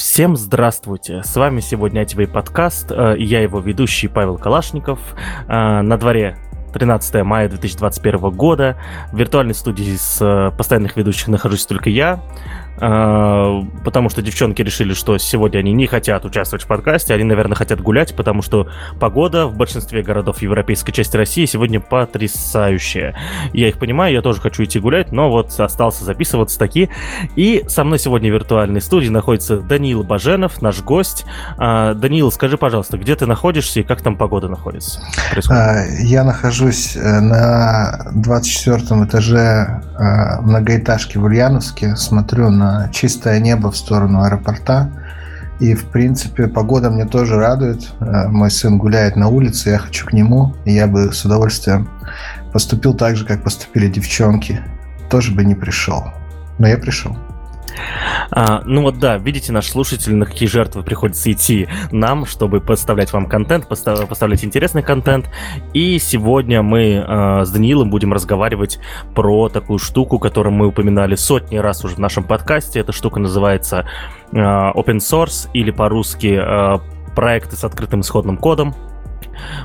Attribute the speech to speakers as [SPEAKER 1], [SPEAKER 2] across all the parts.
[SPEAKER 1] Всем здравствуйте! С вами сегодня ITV подкаст, э, я его ведущий Павел Калашников. Э, на дворе 13 мая 2021 года. В виртуальной студии с э, постоянных ведущих нахожусь только я. А, потому что девчонки решили, что сегодня они не хотят участвовать в подкасте, они, наверное, хотят гулять, потому что погода в большинстве городов европейской части России сегодня потрясающая. Я их понимаю, я тоже хочу идти гулять, но вот остался записываться таки. И со мной сегодня в виртуальной студии находится Даниил Баженов, наш гость. А, Даниил, скажи, пожалуйста, где ты находишься и как там погода находится?
[SPEAKER 2] Происходит? А, я нахожусь э, на 24 этаже многоэтажки в Ульяновске, смотрю на чистое небо в сторону аэропорта. И, в принципе, погода мне тоже радует. Э, мой сын гуляет на улице, я хочу к нему, и я бы с удовольствием поступил так же, как поступили девчонки. Тоже бы не пришел. Но я пришел.
[SPEAKER 1] А, ну вот да, видите, наш слушатель, на какие жертвы приходится идти нам, чтобы поставлять вам контент, постав, поставлять интересный контент. И сегодня мы э, с Даниилом будем разговаривать про такую штуку, которую мы упоминали сотни раз уже в нашем подкасте. Эта штука называется э, open source или по-русски э, проекты с открытым исходным кодом.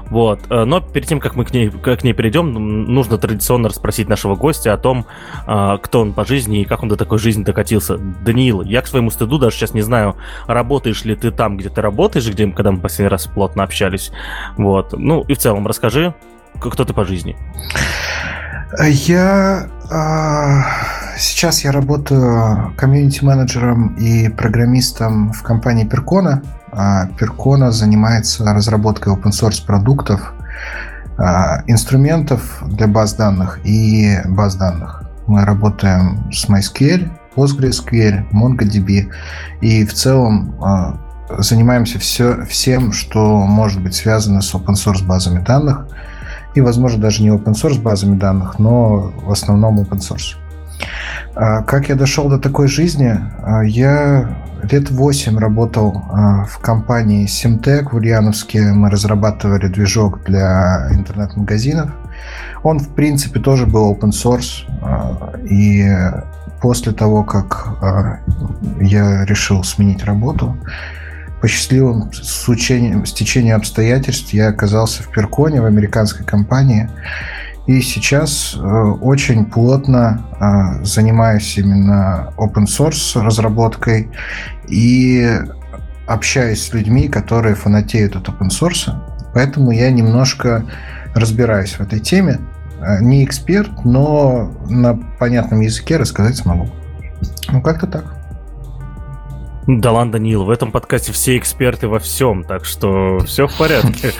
[SPEAKER 1] Вот. Э, но перед тем, как мы к ней, к ней перейдем, нужно традиционно расспросить нашего гостя о том, э, кто он по жизни и как он до такой жизни докатился. Даниил, я к своему стыду даже сейчас не знаю, работаешь ли ты там, где ты работаешь, где, когда мы последний раз плотно общались. Вот. Ну и в целом расскажи, кто ты по жизни.
[SPEAKER 2] Я э, сейчас я работаю комьюнити-менеджером и программистом в компании Перкона. Перкона занимается разработкой open source продуктов, а, инструментов для баз данных и баз данных. Мы работаем с MySQL, PostgreSQL, MongoDB и в целом а, занимаемся все, всем, что может быть связано с open source базами данных и, возможно, даже не open source базами данных, но в основном open source. А, как я дошел до такой жизни? Я лет 8 работал а, в компании Simtech в Ульяновске. Мы разрабатывали движок для интернет-магазинов. Он, в принципе, тоже был open source. А, и после того, как а, я решил сменить работу, по счастливым стечению обстоятельств я оказался в Перконе, в американской компании. И сейчас э, очень плотно э, занимаюсь именно open source разработкой и общаюсь с людьми, которые фанатеют от open source. Поэтому я немножко разбираюсь в этой теме. Э, не эксперт, но на понятном языке рассказать смогу. Ну, как-то так.
[SPEAKER 1] Да ладно, Даниил, в этом подкасте все эксперты во всем, так что все в порядке.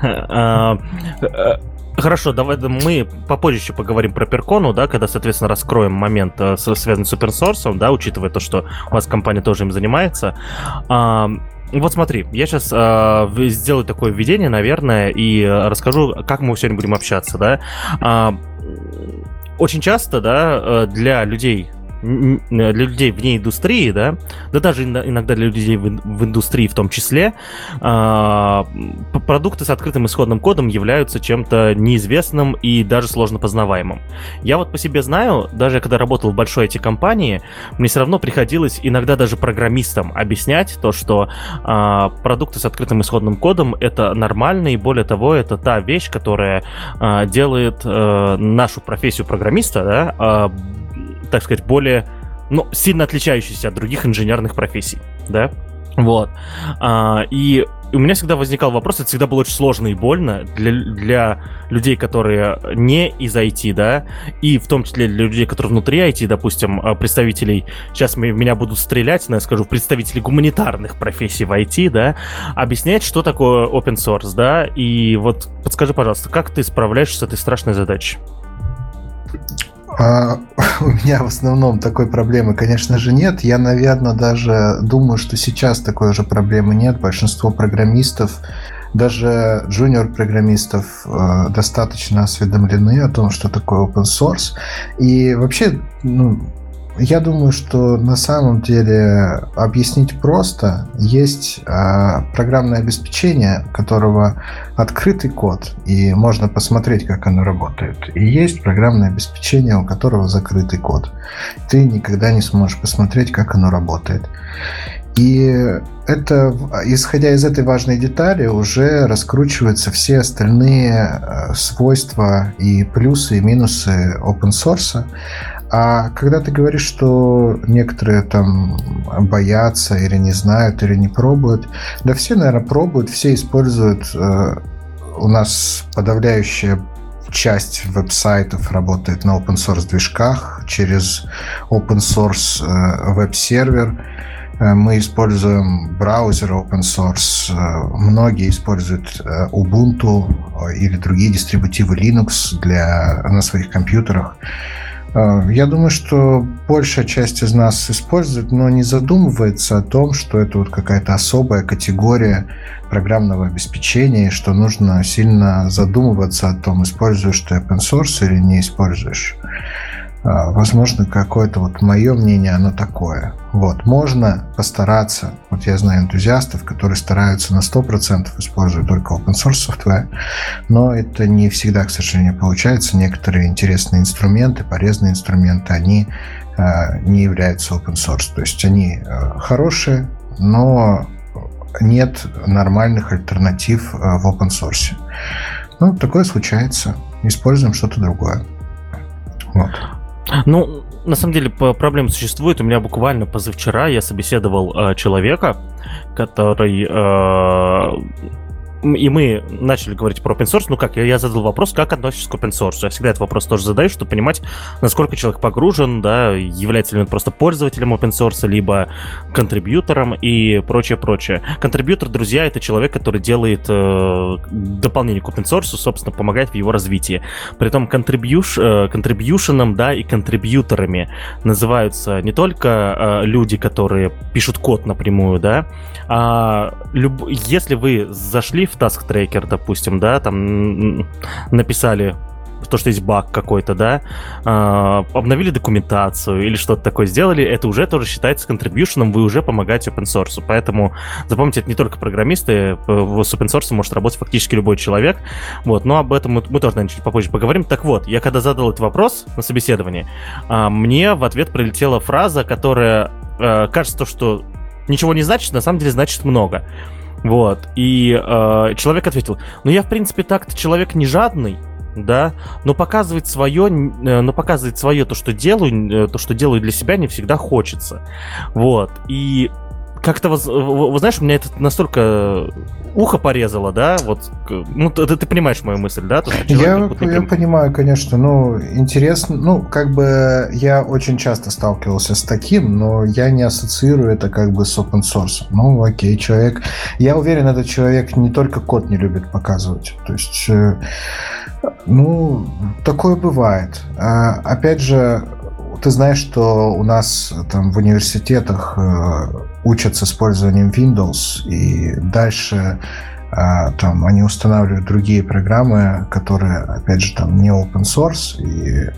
[SPEAKER 1] Хорошо, давай мы попозже еще поговорим про Перкону, да, когда, соответственно, раскроем момент, э, связанный с source, да, учитывая то, что у вас компания тоже им занимается. А, вот смотри, я сейчас э, сделаю такое введение, наверное, и расскажу, как мы сегодня будем общаться, да. А, очень часто, да, э, для людей, для людей вне индустрии, да, да даже иногда для людей в, индустрии в том числе, э, продукты с открытым исходным кодом являются чем-то неизвестным и даже сложно познаваемым. Я вот по себе знаю, даже когда работал в большой IT-компании, мне все равно приходилось иногда даже программистам объяснять то, что э, продукты с открытым исходным кодом это нормально, и более того, это та вещь, которая э, делает э, нашу профессию программиста, да, э, так сказать, более, ну, сильно отличающийся от других инженерных профессий, да? Вот. А, и у меня всегда возникал вопрос, это всегда было очень сложно и больно для, для людей, которые не из IT, да, и в том числе для людей, которые внутри IT, допустим, а, представителей, сейчас меня будут стрелять, но я скажу, представителей гуманитарных профессий в IT, да, объяснять, что такое open source, да, и вот подскажи, пожалуйста, как ты справляешься с этой страшной задачей?
[SPEAKER 2] У меня в основном такой проблемы, конечно же, нет. Я, наверное, даже думаю, что сейчас такой же проблемы нет. Большинство программистов, даже джуниор-программистов э, достаточно осведомлены о том, что такое open source. И вообще, ну, я думаю, что на самом деле объяснить просто. Есть э, программное обеспечение, которого открытый код, и можно посмотреть, как оно работает. И есть программное обеспечение, у которого закрытый код. Ты никогда не сможешь посмотреть, как оно работает. И это, исходя из этой важной детали, уже раскручиваются все остальные э, свойства и плюсы и минусы open source. А когда ты говоришь, что некоторые там боятся или не знают, или не пробуют, да все, наверное, пробуют, все используют. Э, у нас подавляющая часть веб-сайтов работает на open source движках через open source э, веб-сервер. Э, мы используем браузер open source. Многие используют Ubuntu или другие дистрибутивы Linux для, на своих компьютерах. А, я думаю, что большая часть из нас использует, но не задумывается о том, что это вот какая-то особая категория программного обеспечения, и что нужно сильно задумываться о том, используешь ты open source или не используешь. А, возможно, какое-то вот мое мнение, оно такое. Вот, можно постараться, вот я знаю энтузиастов, которые стараются на 100% использовать только open source software, но это не всегда, к сожалению, получается. Некоторые интересные инструменты, полезные инструменты, они э, не являются open source. То есть они э, хорошие, но нет нормальных альтернатив э, в open source. Ну, такое случается. Используем что-то другое.
[SPEAKER 1] Вот. Ну, на самом деле проблема существует. У меня буквально позавчера я собеседовал э, человека, который э, и мы начали говорить про open source, ну как, я, задал вопрос, как относишься к open source. Я всегда этот вопрос тоже задаю, чтобы понимать, насколько человек погружен, да, является ли он просто пользователем open source, либо контрибьютором и прочее, прочее. Контрибьютор, друзья, это человек, который делает э, дополнение к open source, собственно, помогает в его развитии. При этом контрибьюш, э, контрибьюшеном, да, и контрибьюторами называются не только э, люди, которые пишут код напрямую, да, а люб... если вы зашли в Task Tracker, допустим, да, там написали то, что есть баг какой-то, да, э, обновили документацию или что-то такое сделали, это уже тоже считается контрибьюшеном, вы уже помогаете open source. Поэтому запомните, это не только программисты, с open source может работать фактически любой человек. Вот, но об этом мы, мы тоже, наверное, чуть попозже поговорим. Так вот, я когда задал этот вопрос на собеседовании, э, мне в ответ прилетела фраза, которая э, кажется, что ничего не значит, на самом деле значит много. Вот. И э, человек ответил, ну я, в принципе, так-то человек не жадный, да, но показывать свое, э, но показывать свое то, что делаю, э, то, что делаю для себя, не всегда хочется. Вот. И как-то, вы знаешь, у меня это настолько ухо порезало, да, вот, ну, ты, ты понимаешь мою мысль, да? То,
[SPEAKER 2] я, вот, я понимаю, конечно, ну, интересно, ну, как бы я очень часто сталкивался с таким, но я не ассоциирую это как бы с open source. Ну, окей, человек, я уверен, этот человек не только код не любит показывать, то есть, э, ну, такое бывает. А, опять же, ты знаешь, что у нас там в университетах э, учат с использованием Windows, и дальше э, там они устанавливают другие программы, которые, опять же, там не open source, и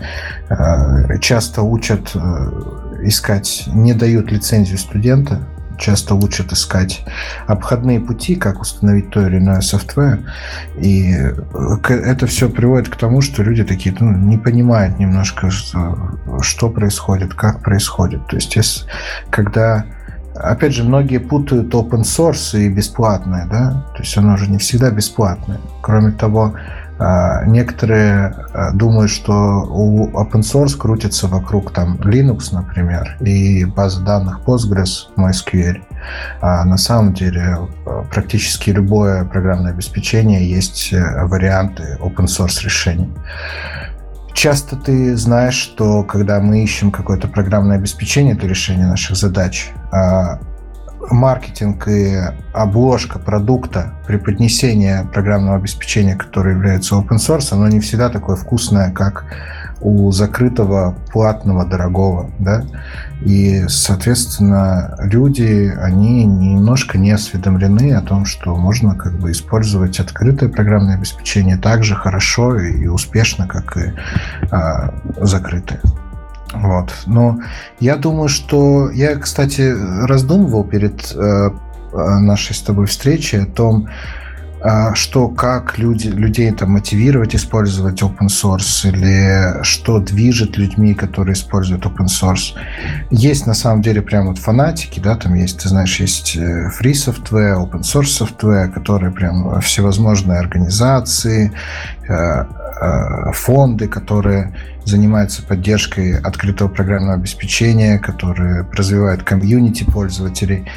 [SPEAKER 2] э, часто учат искать, не дают лицензию студента, часто учат искать обходные пути, как установить то или иное софтвер. И это все приводит к тому, что люди такие ну, не понимают немножко, что, что происходит, как происходит. То есть, если, когда Опять же, многие путают open source и бесплатное, да, то есть оно уже не всегда бесплатное. Кроме того, некоторые а, думают, что у open source крутится вокруг там Linux, например, и база данных Postgres, MySQL. А на самом деле а, практически любое программное обеспечение есть э, варианты open source решений. Часто ты знаешь, что когда мы ищем какое-то программное обеспечение для решения наших задач, маркетинг и обложка продукта, преподнесение программного обеспечения, которое является open source, оно не всегда такое вкусное, как у закрытого, платного, дорогого, да, и, соответственно, люди, они немножко не осведомлены о том, что можно как бы использовать открытое программное обеспечение так же хорошо и успешно, как и а, закрытое. Вот. Но я думаю, что я, кстати, раздумывал перед э, нашей с тобой встречей о том, что как люди, людей там мотивировать использовать open source или что движет людьми, которые используют open source. Есть на самом деле прям вот фанатики, да, там есть, ты знаешь, есть э, free software, open source software, которые прям всевозможные организации, э, э, фонды, которые занимаются поддержкой открытого программного обеспечения, которые развивают комьюнити пользователей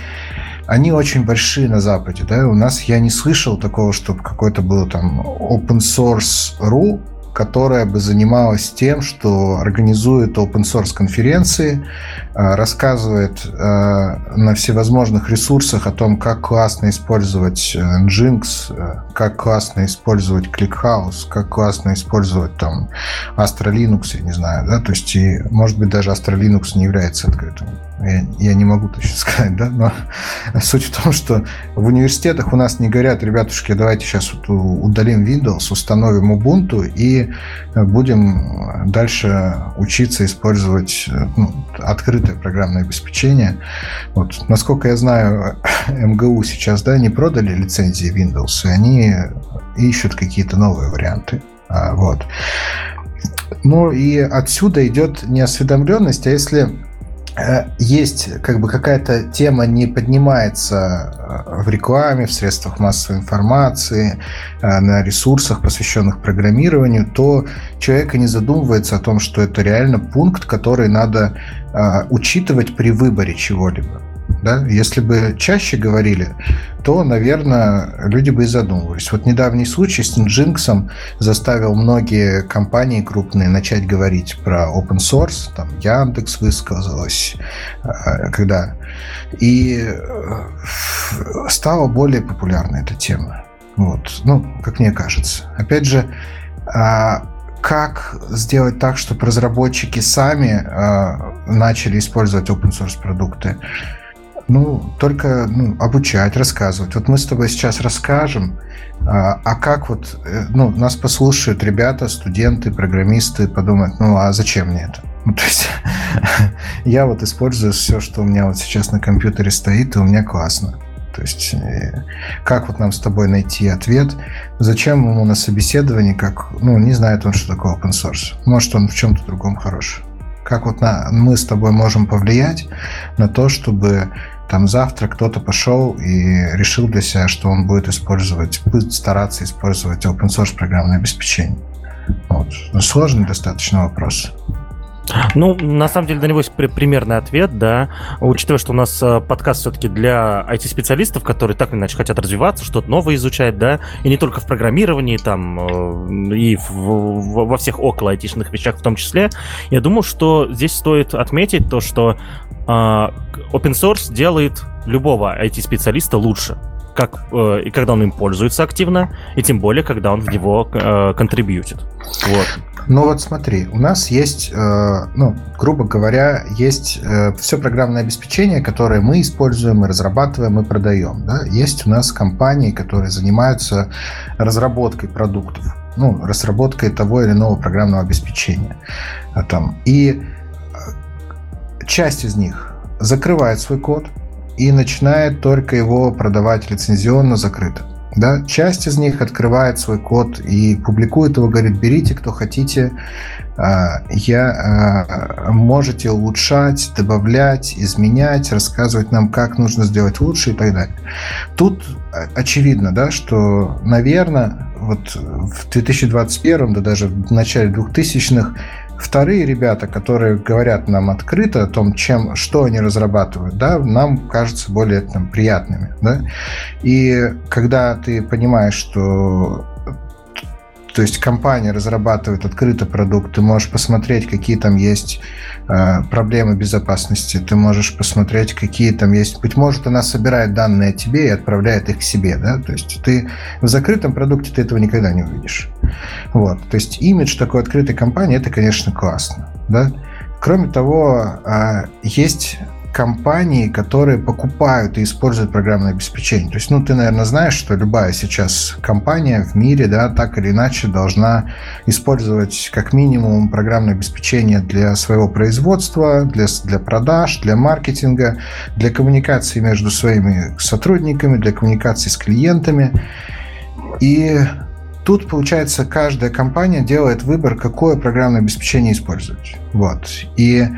[SPEAKER 2] они очень большие на Западе, да, у нас я не слышал такого, чтобы какой-то был там open source.ru, которая бы занималась тем, что организует open source конференции, а, рассказывает а, на всевозможных ресурсах о том, как классно использовать э, Nginx, э, как классно использовать ClickHouse, как классно использовать там Astra Linux, я не знаю, да, то есть и, может быть, даже Astra Linux не является открытым. Я, я не могу точно сказать, да, но суть в том, что в университетах у нас не говорят, ребятушки, давайте сейчас вот удалим Windows, установим Ubuntu и будем дальше учиться использовать ну, открытое программное обеспечение. Вот, насколько я знаю, МГУ сейчас, да, не продали лицензии Windows, и они ищут какие-то новые варианты. А, вот. Ну и отсюда идет неосведомленность, а если Э, есть как бы какая-то тема не поднимается э, в рекламе, в средствах массовой информации, э, на ресурсах, посвященных программированию, то человек и не задумывается о том, что это реально пункт, который надо учитывать при выборе чего-либо. Да? Если бы чаще говорили, то, наверное, люди бы и задумывались. Вот недавний случай с Nginx заставил многие компании крупные начать говорить про open source. Там Яндекс высказалась, а, когда... И э, стала более популярна эта тема. Вот. Ну, как мне кажется. Опять же, а, как сделать так, чтобы разработчики сами а, начали использовать open source продукты? Ну, только ну, обучать, рассказывать. Вот мы с тобой сейчас расскажем, а, а как вот, э, ну, нас послушают ребята, студенты, программисты, подумают, ну, а зачем мне это? Ну, то есть я вот использую все, что у меня вот сейчас на компьютере стоит, и у меня классно. То есть э, как вот нам с тобой найти ответ? Зачем ему на собеседовании, как, ну, не знает он, что такое open source. Может, он в чем-то другом хорош. Как вот на, мы с тобой можем повлиять на то, чтобы там завтра кто-то пошел и решил для себя, что он будет использовать, будет стараться использовать open source программное обеспечение. Вот. Сложный достаточно вопрос.
[SPEAKER 1] Ну, на самом деле, на него есть примерный ответ, да. Учитывая, что у нас э, подкаст все-таки для IT-специалистов, которые так или иначе хотят развиваться, что-то новое изучать, да, и не только в программировании, там, э, и в, во всех около айтишных вещах в том числе, я думаю, что здесь стоит отметить то, что open source делает любого IT-специалиста лучше как э, и когда он им пользуется активно, и тем более, когда он в него э, контрибьютит. Вот.
[SPEAKER 2] Ну вот смотри, у нас есть, э, ну, грубо говоря, есть все программное обеспечение, которое мы используем, мы разрабатываем и продаем. Да? Есть у нас компании, которые занимаются разработкой продуктов, ну, разработкой того или иного программного обеспечения. А там. И часть из них закрывает свой код и начинает только его продавать лицензионно закрыто. Да? Часть из них открывает свой код и публикует его, говорит, берите, кто хотите, а, я, а, можете улучшать, добавлять, изменять, рассказывать нам, как нужно сделать лучше и так далее. Тут очевидно, да, что, наверное, вот в 2021, да даже в начале 2000-х Вторые ребята, которые говорят нам открыто о том, чем, что они разрабатывают, да, нам кажутся более там, приятными. Да? И когда ты понимаешь, что то есть компания разрабатывает открытый продукт, ты можешь посмотреть, какие там есть э, проблемы безопасности, ты можешь посмотреть, какие там есть. Быть может, она собирает данные о тебе и отправляет их к себе, да. То есть ты в закрытом продукте ты этого никогда не увидишь. Вот. То есть имидж такой открытой компании это, конечно, классно, да. Кроме того, э, есть компании, которые покупают и используют программное обеспечение. То есть, ну, ты, наверное, знаешь, что любая сейчас компания в мире, да, так или иначе должна использовать как минимум программное обеспечение для своего производства, для, для продаж, для маркетинга, для коммуникации между своими сотрудниками, для коммуникации с клиентами. И тут, получается, каждая компания делает выбор, какое программное обеспечение использовать. Вот. И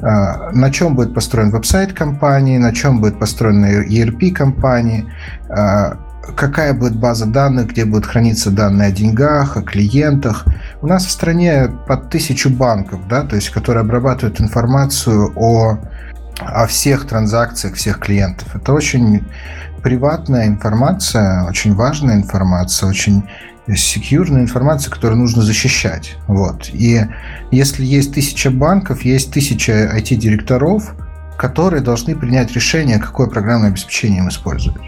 [SPEAKER 2] на чем будет построен веб-сайт компании, на чем будет построена ERP компании, а, какая будет база данных, где будут храниться данные о деньгах, о клиентах. У нас в стране под тысячу банков, да, то есть, которые обрабатывают информацию о, о всех транзакциях всех клиентов. Это очень приватная информация, очень важная информация, очень секьюрная информация, которую нужно защищать. Вот. И если есть тысяча банков, есть тысяча IT-директоров, которые должны принять решение, какое программное обеспечение им использовать.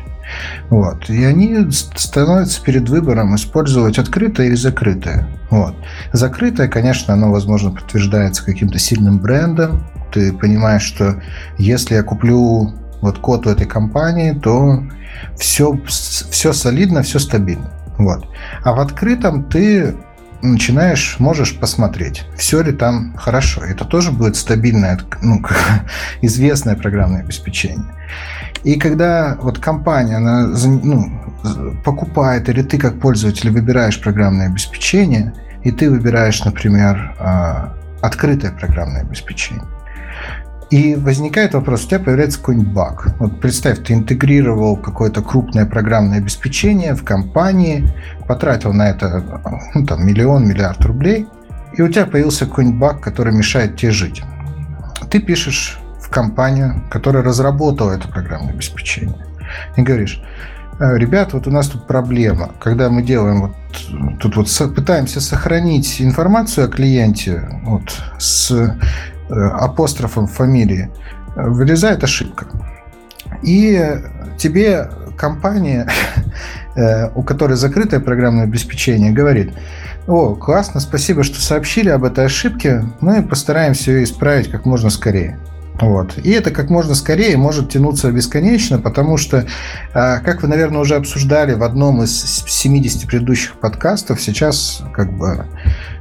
[SPEAKER 2] Вот. И они становятся перед выбором использовать открытое или закрытое. Вот. Закрытое, конечно, оно, возможно, подтверждается каким-то сильным брендом. Ты понимаешь, что если я куплю вот код у этой компании, то все, все солидно, все стабильно. Вот. А в открытом ты начинаешь, можешь посмотреть, все ли там хорошо. Это тоже будет стабильное, ну, известное программное обеспечение. И когда вот компания она, ну, покупает, или ты как пользователь выбираешь программное обеспечение, и ты выбираешь, например, а, открытое программное обеспечение, и возникает вопрос, у тебя появляется какой-нибудь баг. Вот представь, ты интегрировал какое-то крупное программное обеспечение в компании, потратил на это ну, там, миллион, миллиард рублей, и у тебя появился какой-нибудь баг, который мешает тебе жить. Ты пишешь в компанию, которая разработала это программное обеспечение, и говоришь, «Э, ребят, вот у нас тут проблема. Когда мы делаем вот тут вот пытаемся сохранить информацию о клиенте вот, с апострофом фамилии, вылезает ошибка. И тебе компания, э, у которой закрытое программное обеспечение, говорит, о, классно, спасибо, что сообщили об этой ошибке, мы постараемся ее исправить как можно скорее. Вот. И это как можно скорее может тянуться бесконечно, потому что, а, как вы, наверное, уже обсуждали в одном из 70 предыдущих подкастов, сейчас как бы Э,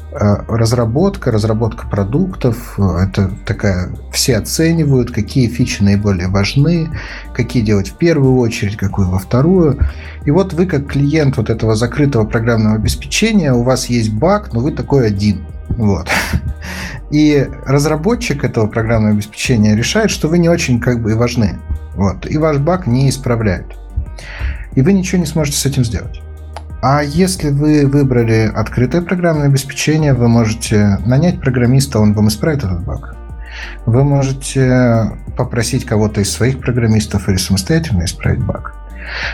[SPEAKER 2] разработка, разработка продуктов, э, это такая, все оценивают, какие фичи наиболее важны, какие делать в первую очередь, какую во вторую. И вот вы как клиент вот этого закрытого программного обеспечения, у вас есть баг, но вы такой один. Вот. И разработчик этого программного обеспечения решает, что вы не очень как бы и важны. Вот. И ваш баг не исправляют. И вы ничего не сможете с этим сделать. А если вы выбрали открытое программное обеспечение, вы можете нанять программиста, он вам исправит этот баг. Вы можете попросить кого-то из своих программистов или самостоятельно исправить баг.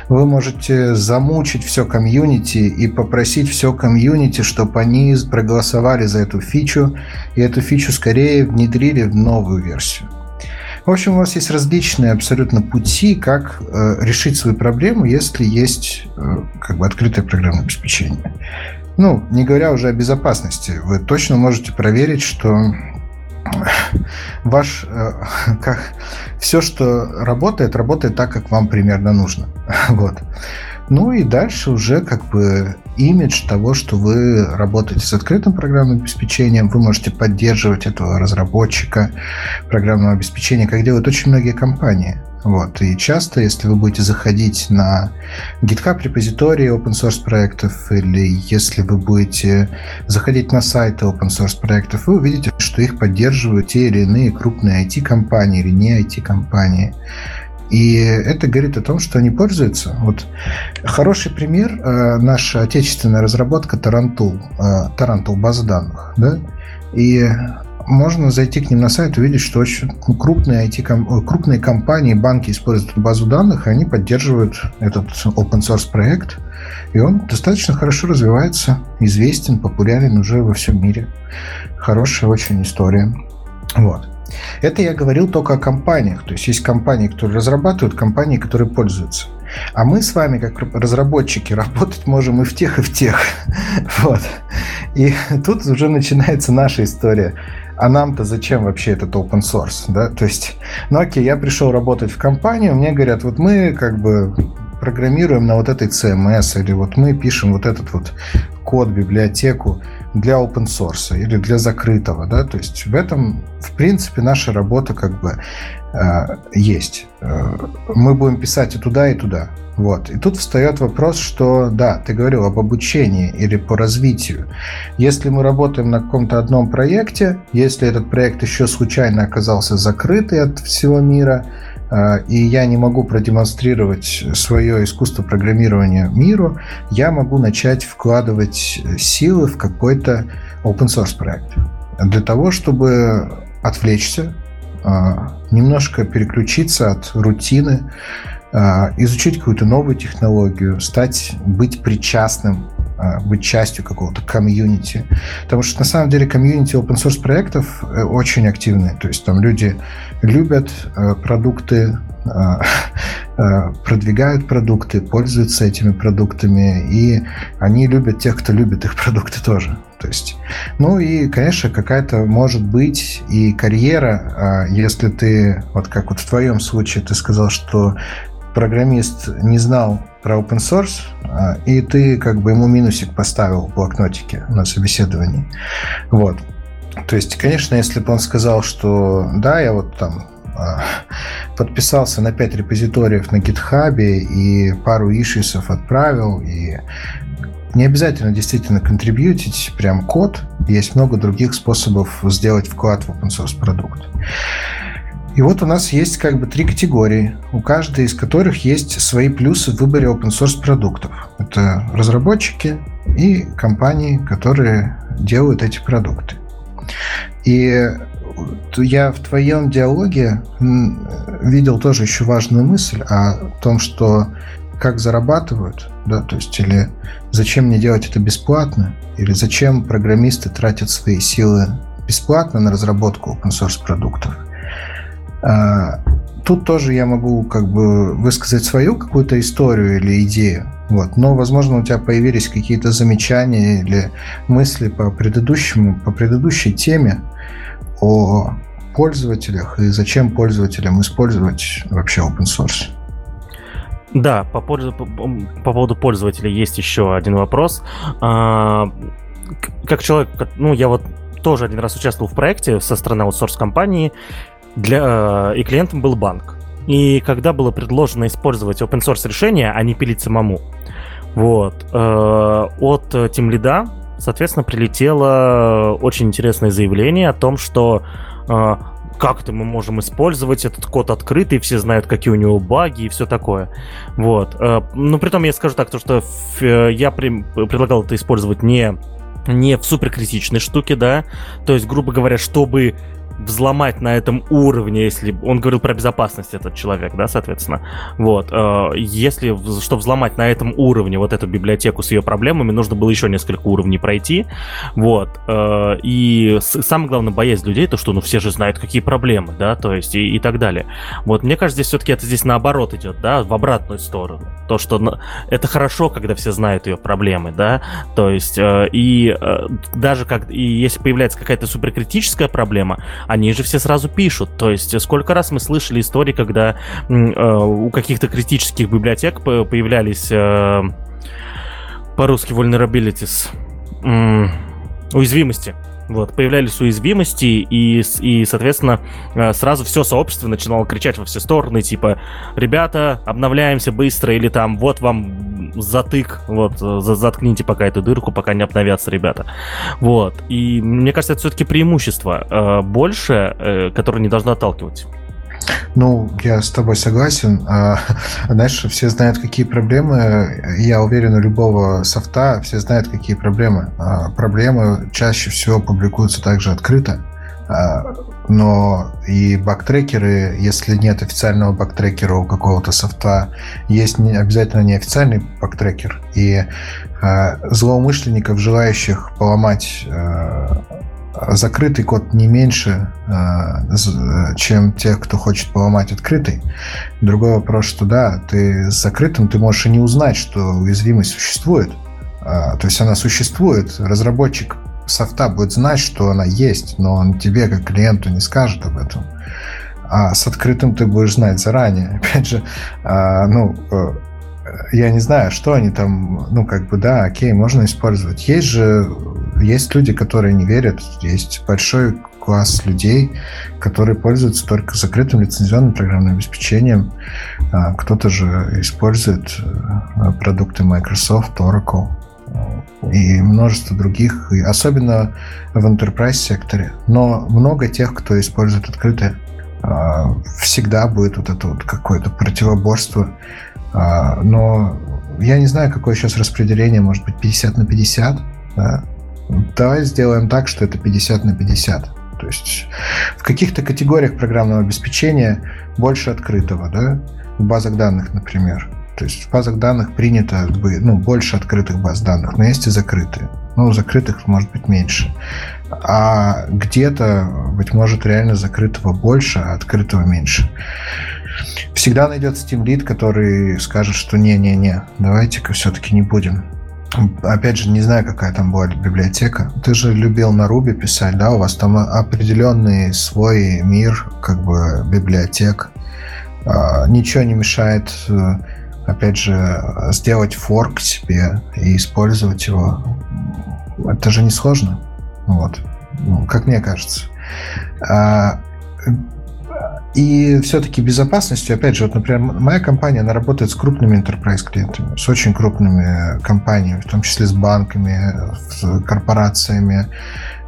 [SPEAKER 2] Вы можете замучить все комьюнити и попросить все комьюнити, чтобы они проголосовали за эту фичу, и эту фичу скорее внедрили в новую версию. В общем, у вас есть различные абсолютно пути, как э, решить свою проблему, если есть э, как бы открытое программное обеспечение. Ну, не говоря уже о безопасности, вы точно можете проверить, что ваш э, как все, что работает, работает так, как вам примерно нужно. Вот. Ну и дальше уже как бы имидж того, что вы работаете с открытым программным обеспечением, вы можете поддерживать этого разработчика программного обеспечения, как делают очень многие компании. Вот. И часто, если вы будете заходить на GitHub репозитории open source проектов, или если вы будете заходить на сайты open source проектов, вы увидите, что их поддерживают те или иные крупные IT-компании или не IT-компании. И это говорит о том, что они пользуются. Вот хороший пример э, наша отечественная разработка Tarantul, э, Tarantul база данных, да, и можно зайти к ним на сайт и увидеть, что очень крупные, IT э, крупные компании, банки используют базу данных, и они поддерживают этот open source проект, и он достаточно хорошо развивается, известен, популярен уже во всем мире. Хорошая очень история. Вот. Это я говорил только о компаниях. То есть есть компании, которые разрабатывают, компании, которые пользуются. А мы с вами, как разработчики, работать можем и в тех, и в тех. Вот. И тут уже начинается наша история. А нам-то зачем вообще этот open source? Да? То есть, ну окей, я пришел работать в компанию, мне говорят, вот мы как бы программируем на вот этой CMS, или вот мы пишем вот этот вот код, библиотеку, для open source или для закрытого, да, то есть в этом, в принципе, наша работа как бы есть. Мы будем писать и туда, и туда. Вот. И тут встает вопрос, что да, ты говорил об обучении или по развитию. Если мы работаем на каком-то одном проекте, если этот проект еще случайно оказался закрытый от всего мира, и я не могу продемонстрировать свое искусство программирования миру, я могу начать вкладывать силы в какой-то open source проект. Для того, чтобы отвлечься, а, немножко переключиться от рутины, а, изучить какую-то новую технологию, стать, быть причастным, а, быть частью какого-то комьюнити. Потому что на самом деле комьюнити open source проектов э, очень активные. То есть там люди любят э, продукты, а, продвигают продукты, пользуются этими продуктами, и они любят тех, кто любит их продукты тоже. То есть, ну и, конечно, какая-то может быть и карьера, если ты, вот как вот в твоем случае, ты сказал, что программист не знал про open source, а, и ты как бы ему минусик поставил в блокнотике на собеседовании. Вот. То есть, конечно, если бы он сказал, что да, я вот там а, подписался на 5 репозиториев на GitHub и пару ишисов отправил, и не обязательно действительно контрибьютить прям код, есть много других способов сделать вклад в open source продукт. И вот у нас есть как бы три категории, у каждой из которых есть свои плюсы в выборе open source продуктов. Это разработчики и компании, которые делают эти продукты. И я в твоем диалоге видел тоже еще важную мысль о том, что как зарабатывают, да, то есть или зачем мне делать это бесплатно, или зачем программисты тратят свои силы бесплатно на разработку open source продуктов. Тут тоже я могу как бы высказать свою какую-то историю или идею. Вот. Но, возможно, у тебя появились какие-то замечания или мысли по предыдущему, по предыдущей теме о пользователях и зачем пользователям использовать вообще open source.
[SPEAKER 1] Да, по, пользу, по, по поводу пользователей есть еще один вопрос. А, как человек, ну, я вот тоже один раз участвовал в проекте со стороны аутсорс компании, для, э, и клиентом был банк. И когда было предложено использовать open source решение, а не пилить самому, вот, э, от Team Lead, соответственно, прилетело очень интересное заявление о том, что э, как это мы можем использовать, этот код открытый, все знают, какие у него баги и все такое. Вот. Но при том я скажу так, то, что я предлагал это использовать не не в суперкритичной штуке, да, то есть, грубо говоря, чтобы взломать на этом уровне, если он говорил про безопасность этот человек, да, соответственно, вот, э, если, чтобы взломать на этом уровне вот эту библиотеку с ее проблемами, нужно было еще несколько уровней пройти, вот, э, и самое главное боязнь людей, то, что, ну, все же знают, какие проблемы, да, то есть, и, и так далее. Вот, мне кажется, здесь все-таки это здесь наоборот идет, да, в обратную сторону, то, что это хорошо, когда все знают ее проблемы, да, то есть, э, и даже как, и если появляется какая-то суперкритическая проблема, они же все сразу пишут. То есть сколько раз мы слышали истории, когда э, у каких-то критических библиотек появлялись э, по-русски vulnerabilities, э, уязвимости. Вот, появлялись уязвимости, и, и, соответственно, э, сразу все сообщество начинало кричать во все стороны, типа, ребята, обновляемся быстро, или там, вот вам затык, вот, э, заткните пока эту дырку, пока не обновятся ребята. Вот, и мне кажется, это все-таки преимущество э, больше, которое не должно отталкивать.
[SPEAKER 2] Ну, я с тобой согласен. А, знаешь, все знают, какие проблемы. Я уверен, у любого софта все знают, какие проблемы. А, проблемы чаще всего публикуются также открыто. А, но и бактрекеры, если нет официального бактрекера у какого-то софта, есть не, обязательно неофициальный бактрекер. И злоумышленников, желающих поломать закрытый код не меньше, э, чем тех, кто хочет поломать открытый. Другой вопрос, что да, ты с закрытым ты можешь и не узнать, что уязвимость существует. А, то есть она существует. Разработчик софта будет знать, что она есть, но он тебе, как клиенту, не скажет об этом. А с открытым ты будешь знать заранее. Опять же, а, ну, э, я не знаю, что они там, ну, как бы, да, окей, можно использовать. Есть же есть люди, которые не верят, есть большой класс людей, которые пользуются только закрытым лицензионным программным обеспечением. А, кто-то же использует э, продукты Microsoft, Oracle и множество других, и особенно в enterprise секторе. Но много тех, кто использует открытое, а, всегда будет вот это вот какое-то противоборство. А, но я не знаю, какое сейчас распределение, может быть, 50 на 50. Да? Давай сделаем так, что это 50 на 50. То есть в каких-то категориях программного обеспечения больше открытого, да, в базах данных, например. То есть в базах данных принято ну, больше открытых баз данных, но есть и закрытые. Ну, закрытых может быть меньше. А где-то, быть может, реально закрытого больше, а открытого меньше. Всегда найдется Team Lead, который скажет, что не-не-не, давайте-ка все-таки не будем. Опять же, не знаю, какая там была библиотека. Ты же любил на Руби писать, да? У вас там определенный свой мир, как бы библиотек. А, ничего не мешает э, опять же, сделать форк себе и использовать его, это же не сложно. Вот. Ну, как мне кажется. И все-таки безопасностью, опять же, вот, например, моя компания, она работает с крупными enterprise клиентами, с очень крупными компаниями, в том числе с банками, с корпорациями.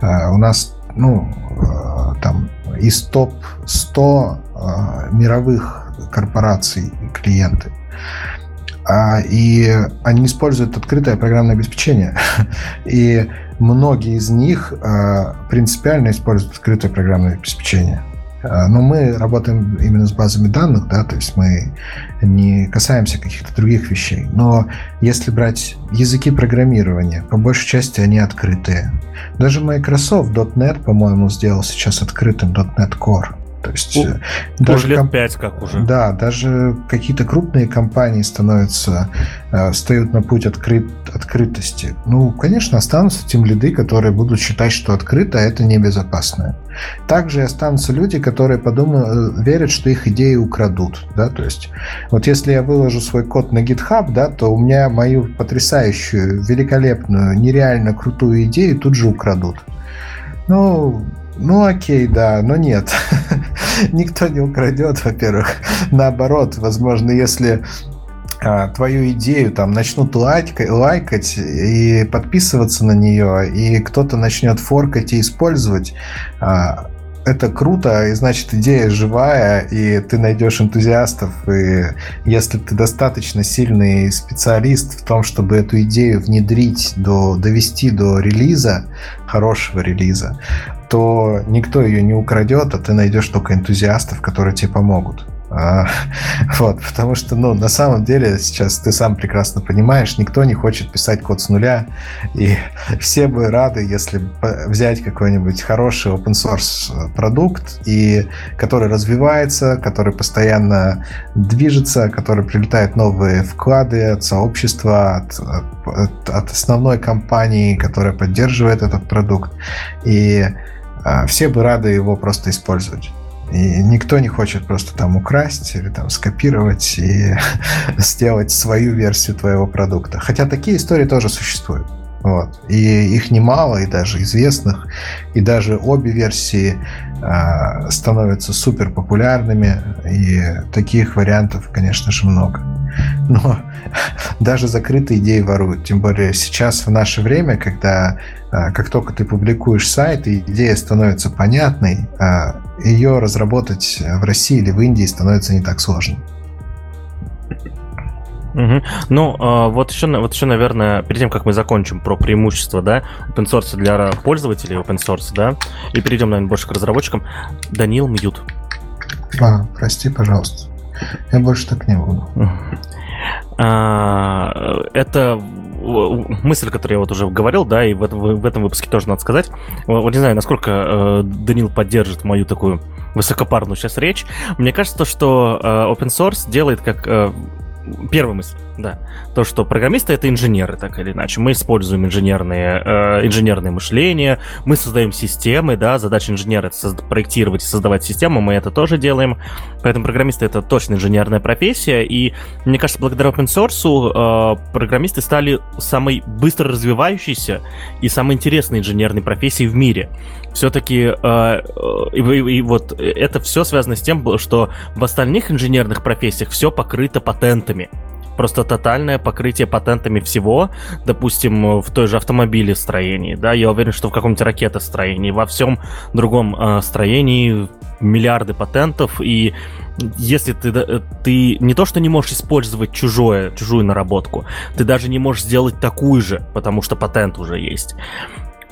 [SPEAKER 2] А, у нас, ну, а, там, из топ-100 мировых корпораций клиенты. А, и они используют открытое программное обеспечение. И многие из них принципиально используют открытое программное обеспечение. А, но мы работаем именно с базами данных, да, то есть мы не касаемся каких-то других вещей. Но если брать языки программирования, по большей части они открытые. Даже Microsoft .NET, по-моему, сделал сейчас открытым .NET Core. То есть
[SPEAKER 1] У, даже лет комп... 5 как уже.
[SPEAKER 2] Да, даже какие-то крупные компании становятся, э, встают на путь открыт, открытости. Ну, конечно, останутся тем лиды, которые будут считать, что открыто, а это небезопасно. Также останутся люди, которые подумают, э, верят, что их идеи украдут. Да? То есть, вот если я выложу свой код на GitHub, да, то у меня мою потрясающую, великолепную, нереально крутую идею тут же украдут. Ну, ну окей, да, но нет. Никто не украдет, во-первых. Наоборот, возможно, если а, твою идею там начнут лайкать, лайкать и подписываться на нее, и кто-то начнет форкать и использовать, а, это круто, и значит идея живая, и ты найдешь энтузиастов, и если ты достаточно сильный специалист в том, чтобы эту идею внедрить, до, довести до релиза, хорошего релиза, то никто ее не украдет, а ты найдешь только энтузиастов, которые тебе помогут. А, вот, потому что, ну, на самом деле, сейчас ты сам прекрасно понимаешь, никто не хочет писать код с нуля, и все бы рады, если взять какой-нибудь хороший open source продукт, и который развивается, который постоянно движется, который прилетает новые вклады от сообщества, от, от, от основной компании, которая поддерживает этот продукт, и а, все бы рады его просто использовать. И никто не хочет просто там украсть или там скопировать и сделать свою версию твоего продукта. Хотя такие истории тоже существуют. Вот. И их немало, и даже известных, и даже обе версии э, становятся супер популярными, и таких вариантов, конечно же, много. Но даже закрытые идеи воруют. Тем более сейчас в наше время, когда э, как только ты публикуешь сайт, и идея становится понятной, э, ее разработать в России или в Индии становится не так сложно.
[SPEAKER 1] Угу. Ну, а, вот еще, вот еще, наверное, перед тем, как мы закончим про преимущества, да, open source для пользователей open source, да, и перейдем, наверное, больше к разработчикам, Данил мьют.
[SPEAKER 2] А, прости, пожалуйста. Я больше так не буду.
[SPEAKER 1] А, это мысль, которую я вот уже говорил, да, и в этом, в этом выпуске тоже надо сказать. Вот не знаю, насколько э, Данил поддержит мою такую высокопарную сейчас речь. Мне кажется, что э, open source делает как э, Первая мысль, да. То, что программисты это инженеры, так или иначе. Мы используем инженерные, э, инженерное мышление, мы создаем системы, да, задача инженера это проектировать и создавать системы, мы это тоже делаем. Поэтому программисты это точно инженерная профессия. И мне кажется, благодаря open source э, программисты стали самой быстро развивающейся и самой интересной инженерной профессией в мире. Все-таки э, и, и вот это все связано с тем, что в остальных инженерных профессиях все покрыто патентами. Просто тотальное покрытие патентами всего, допустим, в той же автомобилестроении, да, я уверен, что в каком-нибудь ракетостроении, во всем другом э, строении миллиарды патентов, и если ты, ты не то что не можешь использовать чужое, чужую наработку, ты даже не можешь сделать такую же, потому что патент уже есть.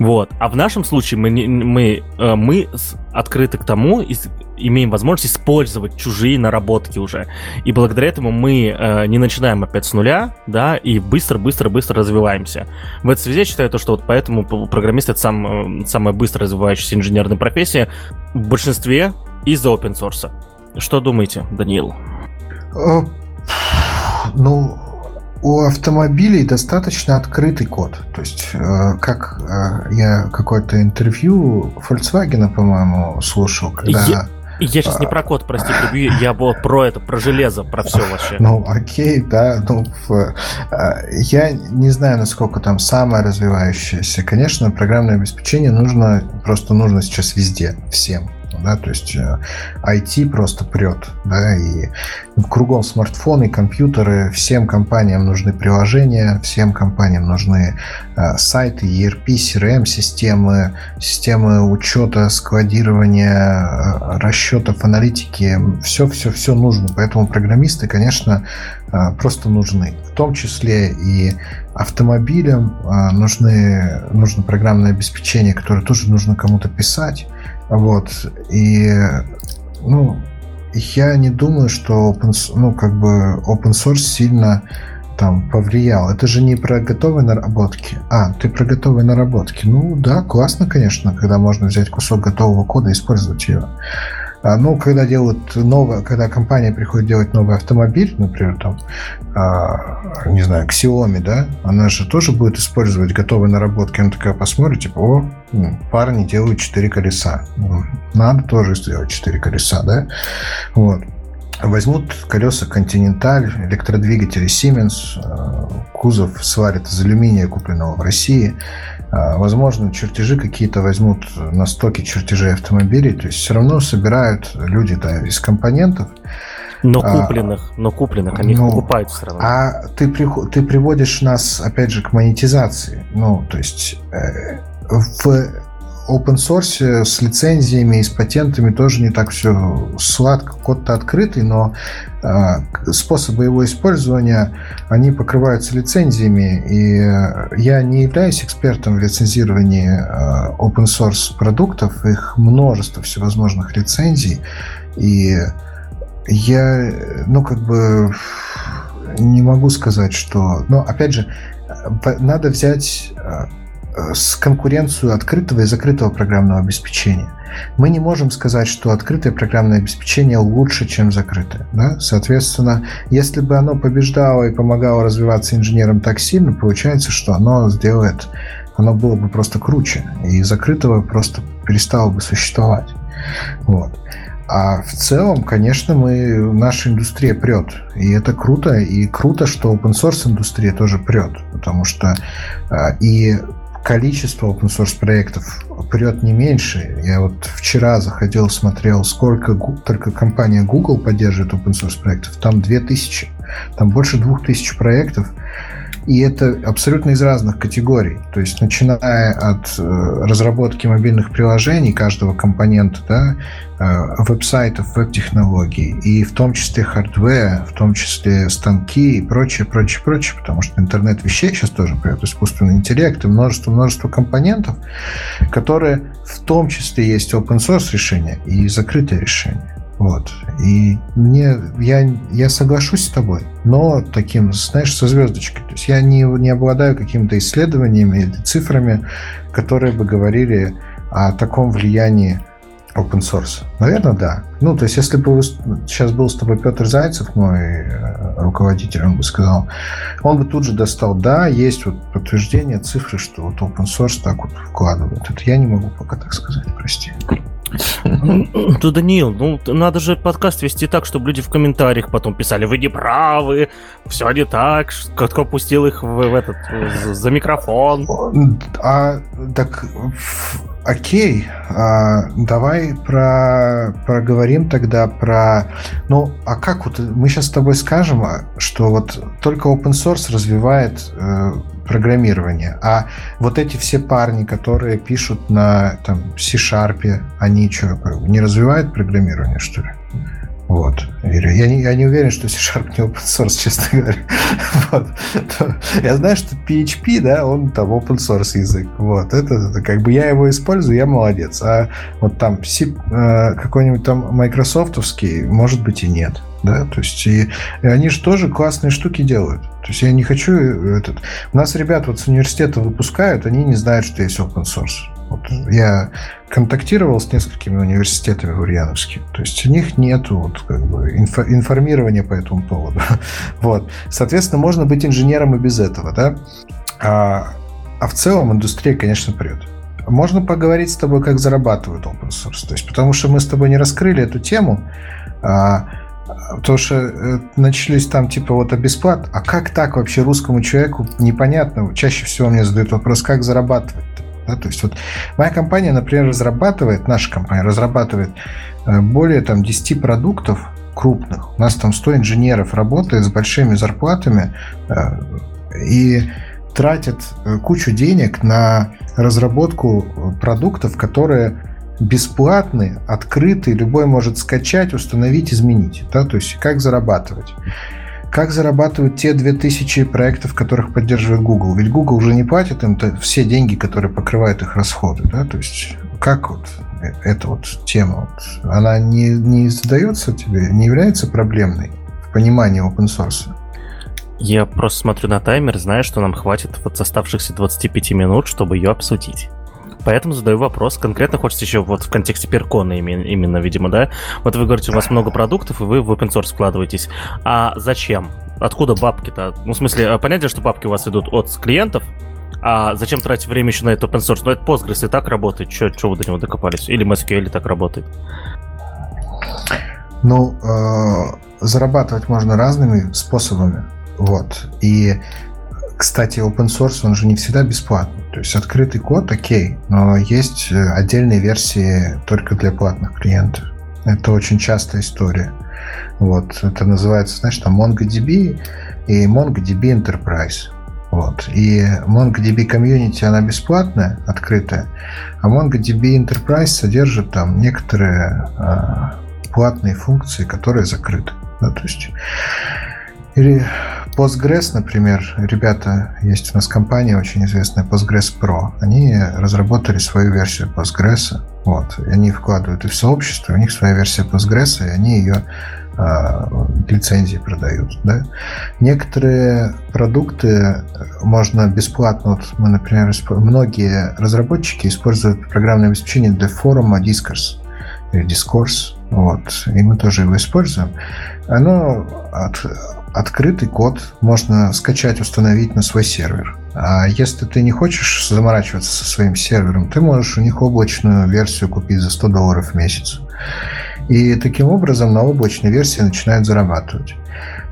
[SPEAKER 1] Вот. А в нашем случае мы, мы, э, мы открыты к тому, и имеем возможность использовать чужие наработки уже. И благодаря этому мы э, не начинаем опять с нуля, да, и быстро-быстро-быстро развиваемся. В этой связи я считаю то, что вот поэтому программист это сам, э, самая быстро развивающаяся инженерная профессия в большинстве из-за open source. Что думаете, Даниил?
[SPEAKER 2] Ну, у автомобилей достаточно открытый код. То есть, э, как э, я какое-то интервью Volkswagen, по-моему, слушал, когда...
[SPEAKER 1] Я... Я сейчас не про код, прости, прибью, я был про это, про железо, про все вообще.
[SPEAKER 2] Ну, окей, да. Ну, э, я не знаю, насколько там самое развивающееся. Конечно, программное обеспечение нужно, просто нужно сейчас везде, всем да, то есть IT э, просто прет, да, и кругом смартфоны, компьютеры, всем компаниям нужны приложения, всем компаниям нужны э, сайты, ERP, CRM-системы, системы учета, складирования, э, расчетов, аналитики, все-все-все нужно, поэтому программисты, конечно, просто нужны, в том числе и автомобилям нужны, нужно программное обеспечение, которое тоже нужно кому-то писать, вот. И, ну, я не думаю, что open, ну, как бы open source сильно там повлиял. Это же не про готовые наработки. А, ты про готовые наработки. Ну да, классно, конечно, когда можно взять кусок готового кода и использовать его. А, ну, когда делают новое, когда компания приходит делать новый автомобиль, например, там, а, не знаю, Xiaomi, да, она же тоже будет использовать готовые наработки. Она такая посмотрит, типа, о, парни делают 4 колеса. Надо тоже сделать 4 колеса, да? Вот. Возьмут колеса Continental, электродвигатели Siemens, а, кузов сварят из алюминия, купленного в России, а, возможно, чертежи какие-то возьмут на стоке чертежей автомобилей, то есть все равно собирают люди да, из компонентов.
[SPEAKER 1] Но а, купленных, а, но купленных, они ну, их покупают все равно.
[SPEAKER 2] А ты, ты приводишь нас, опять же, к монетизации. Ну, то есть э, в open source с лицензиями и с патентами тоже не так все сладко. Код-то открытый, но э, способы его использования, они покрываются лицензиями. И э, я не являюсь экспертом в лицензировании э, open source продуктов. Их множество всевозможных лицензий. И я, ну, как бы не могу сказать, что... Но, опять же, э, надо взять э, с конкуренцию открытого и закрытого программного обеспечения. Мы не можем сказать, что открытое программное обеспечение лучше, чем закрытое. Да? Соответственно, если бы оно побеждало и помогало развиваться инженерам так сильно, получается, что оно сделает, оно было бы просто круче, и закрытого просто перестало бы существовать. Вот. А в целом, конечно, мы, наша индустрия прет. И это круто. И круто, что open source индустрия тоже прет. Потому что э, и количество open source проектов прет не меньше. Я вот вчера заходил, смотрел, сколько только компания Google поддерживает open source проектов. Там 2000. Там больше 2000 проектов. И это абсолютно из разных категорий. То есть, начиная от э, разработки мобильных приложений каждого компонента, да, э, веб-сайтов, веб-технологий, и в том числе hardware, в том числе станки и прочее, прочее, прочее, потому что интернет вещей сейчас тоже придет, искусственный интеллект и множество-множество компонентов, которые в том числе есть open source решения и закрытые решения. Вот. И мне, я, я соглашусь с тобой, но таким, знаешь, со звездочкой. То есть я не, не обладаю какими-то исследованиями или цифрами, которые бы говорили о таком влиянии open source. Наверное, да. Ну, то есть, если бы сейчас был с тобой Петр Зайцев, мой э, руководитель, он бы сказал, он бы тут же достал, да, есть вот подтверждение, цифры, что вот open source так вот вкладывает. Это я не могу пока так сказать, прости.
[SPEAKER 1] Ну, Даниил, ну надо же подкаст вести так, чтобы люди в комментариях потом писали, вы не правы, все не так, кто пустил их в, в этот за микрофон.
[SPEAKER 2] А так окей, а, давай про, проговорим тогда про... Ну, а как вот мы сейчас с тобой скажем, что вот только open source развивает программирование, а вот эти все парни, которые пишут на там C-Sharp, они что, не развивают программирование, что ли? Вот. Я не, я не уверен, что C-Sharp не open source, честно говоря. вот. Я знаю, что PHP, да, он там open source язык. Вот. Это, это как бы я его использую, я молодец. А вот там C, э, какой-нибудь там майкрософтовский, может быть, и нет. Да, то есть и, и они же тоже классные штуки делают. То есть я не хочу этот. У нас ребят вот с университета выпускают, они не знают, что есть open source. Вот я контактировал с несколькими университетами в Ульяновске. То есть у них нет вот, как бы, инфо- информирования по этому поводу. вот. Соответственно, можно быть инженером и без этого. Да? А, а в целом индустрия, конечно, прет. Можно поговорить с тобой, как зарабатывают open source. То есть, потому что мы с тобой не раскрыли эту тему. А, то, что э, начались там типа вот а бесплат, а как так вообще русскому человеку непонятно? Чаще всего мне задают вопрос, как зарабатывать? Да? То есть вот моя компания, например, разрабатывает, наша компания разрабатывает э, более там 10 продуктов крупных. У нас там 100 инженеров работает с большими зарплатами э, и тратят э, кучу денег на разработку продуктов, которые бесплатные, открытые, любой может скачать, установить, изменить. Да? То есть как зарабатывать. Как зарабатывают те 2000 проектов, которых поддерживает Google? Ведь Google уже не платит им все деньги, которые покрывают их расходы. Да? То есть как вот эта вот тема, вот, она не, не задается тебе, не является проблемной в понимании open source?
[SPEAKER 1] Я просто смотрю на таймер, знаю, что нам хватит вот оставшихся 25 минут, чтобы ее обсудить. Поэтому задаю вопрос. Конкретно хочется еще вот в контексте перкона именно, видимо, да? Вот вы говорите, у вас много продуктов, и вы в open source вкладываетесь. А зачем? Откуда бабки-то? Ну, в смысле, а, понятно, что бабки у вас идут от клиентов, а зачем тратить время еще на это open source? Ну, это Postgres и так работает. Что вы до него докопались? Или MySQL так работает?
[SPEAKER 2] Ну, э, зарабатывать можно разными способами. Вот. И кстати, open source, он же не всегда бесплатный. То есть открытый код, окей, но есть э, отдельные версии только для платных клиентов. Это очень частая история. Вот. Это называется, знаешь, там MongoDB и MongoDB Enterprise. Вот. И MongoDB Community, она бесплатная, открытая, а MongoDB Enterprise содержит там некоторые а, платные функции, которые закрыты. Да, то есть или Postgres, например, ребята, есть у нас компания очень известная, Postgres Pro. Они разработали свою версию Postgres. Вот, и они вкладывают и в сообщество, у них своя версия Postgres, и они ее а, лицензии продают. Да? Некоторые продукты можно бесплатно, вот мы, например, многие разработчики используют программное обеспечение для форума Discourse или Discourse, вот, и мы тоже его используем. Оно от, открытый код можно скачать, установить на свой сервер. А если ты не хочешь заморачиваться со своим сервером, ты можешь у них облачную версию купить за 100 долларов в месяц. И таким образом на облачной версии начинают зарабатывать.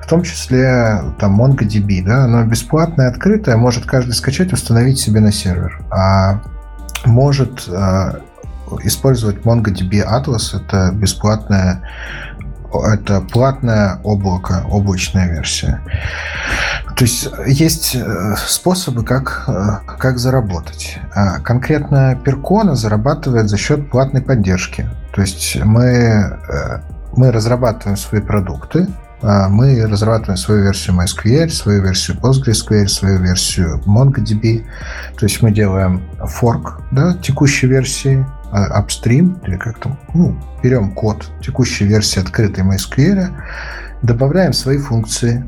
[SPEAKER 2] В том числе там MongoDB, да, оно бесплатное, открытое, может каждый скачать, установить себе на сервер. А может э, использовать MongoDB Atlas, это бесплатная это платное облако, облачная версия. То есть есть э, способы, как, э, как заработать. А конкретно Перкона зарабатывает за счет платной поддержки. То есть мы, э, мы разрабатываем свои продукты, а мы разрабатываем свою версию MySQL, свою версию PostgreSQL, свою версию MongoDB. То есть мы делаем форк да, текущей версии, upstream, или как там, ну, берем код текущей версии открытой MySQL, добавляем свои функции,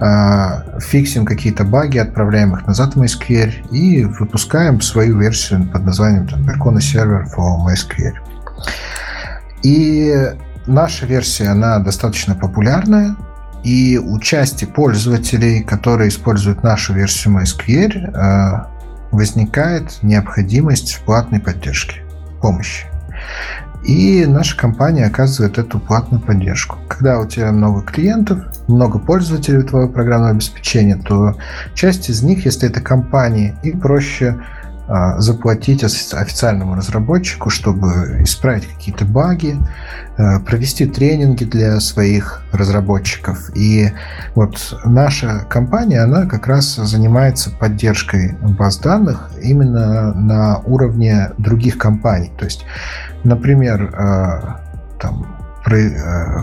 [SPEAKER 2] а, фиксим какие-то баги, отправляем их назад в MySQL и выпускаем свою версию под названием там, Percona Server for MySQL. И наша версия, она достаточно популярная, и у части пользователей, которые используют нашу версию MySQL, а, возникает необходимость в платной поддержке помощи. И наша компания оказывает эту платную поддержку. Когда у тебя много клиентов, много пользователей твоего программного обеспечения, то часть из них, если это компании, им проще заплатить официальному разработчику, чтобы исправить какие-то баги, а, провести тренинги для своих разработчиков. И вот наша компания, она как раз занимается поддержкой баз данных именно на уровне других компаний. То есть, например, а, там